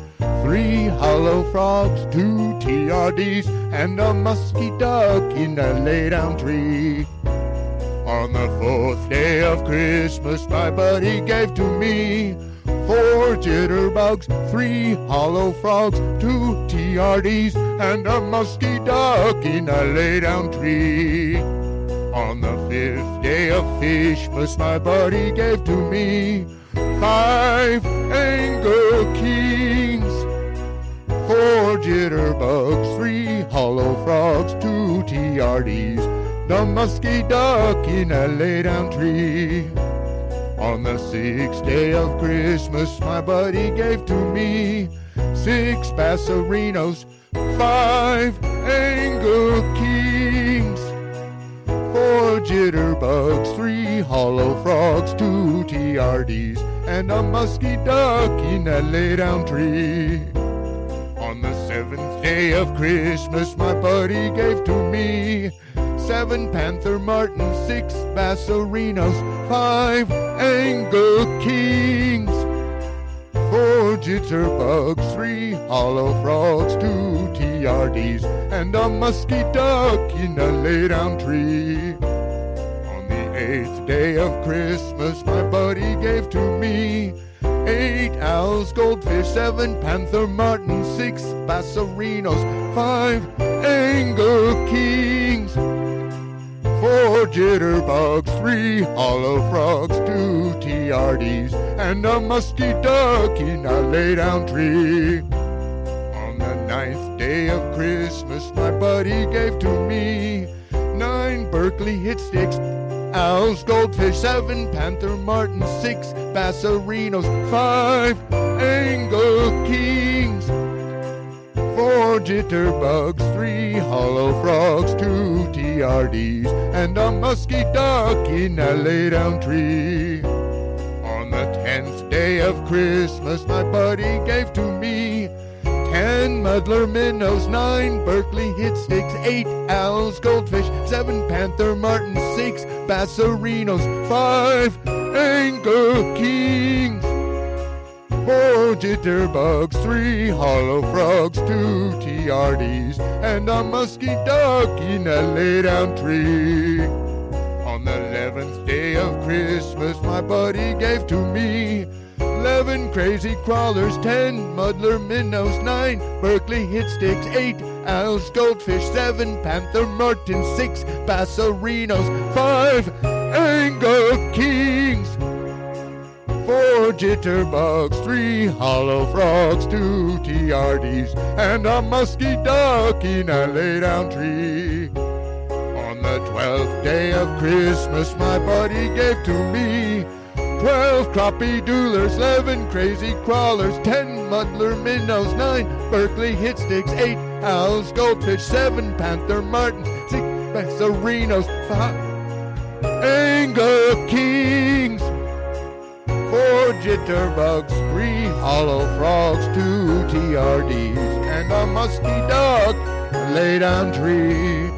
three hollow frogs, two TRDs, and a musky duck in a lay down tree. On the fourth day of Christmas, my buddy gave to me four jitterbugs, three hollow frogs, two TRDs, and a musky duck in a lay down tree. On the fifth day of Fishmas, my buddy gave to me five four jitterbugs, three hollow frogs, two TRDs, the musky duck in a lay down tree. On the sixth day of Christmas, my buddy gave to me six bassarinos, five Anglo Kings, four jitterbugs, three hollow frogs, two TRDs, and a musky duck in a lay down tree. On the seventh day of Christmas, my buddy gave to me seven Panther Martins, six Bassarinos, five Anglo Kings, four jitterbugs, three hollow frogs, two TRDs, and a musky duck in a lay down tree. On the eighth day of Christmas, my buddy gave to me eight owls, goldfish, seven panther martins, six bassarinos, five anger kings, four jitterbugs, three hollow frogs, two TRDs, and a musky duck in a lay down tree. On the ninth day of Christmas, my buddy gave to me nine Berkley hit sticks, owls, goldfish, seven panther martin, six bassarinos, five Anglo kings, four jitterbugs, three hollow frogs, two TRDs, and a musky duck in a lay down tree. On the tenth day of Christmas, my buddy gave to me ten muddler minnows, nine Berkley hit sticks, eight owls, goldfish, seven panther martins, six bassarinos, five Anglo kings, four jitterbugs, three hollow frogs, two TRDs, and a musky duck in a lay down tree. On the eleventh day of Christmas, my buddy gave to me eleven crazy crawlers, ten muddler minnows, nine Berkley hit sticks, eight owls, goldfish, seven panther martins, six bassarinos, five Anglo kings, four jitterbugs, three hollow frogs, two TRDs, and a musky duck in a lay down tree. On the twelfth day of Christmas, my buddy gave to me twelve crappie doodlers, eleven crazy crawlers, ten muddler minnows, nine Berkley hit sticks, eight owls, goldfish, seven panther martins, six bassarinos, five anger kings, four jitterbugs, three hollow frogs, two TRDs, and a musky a lay down tree.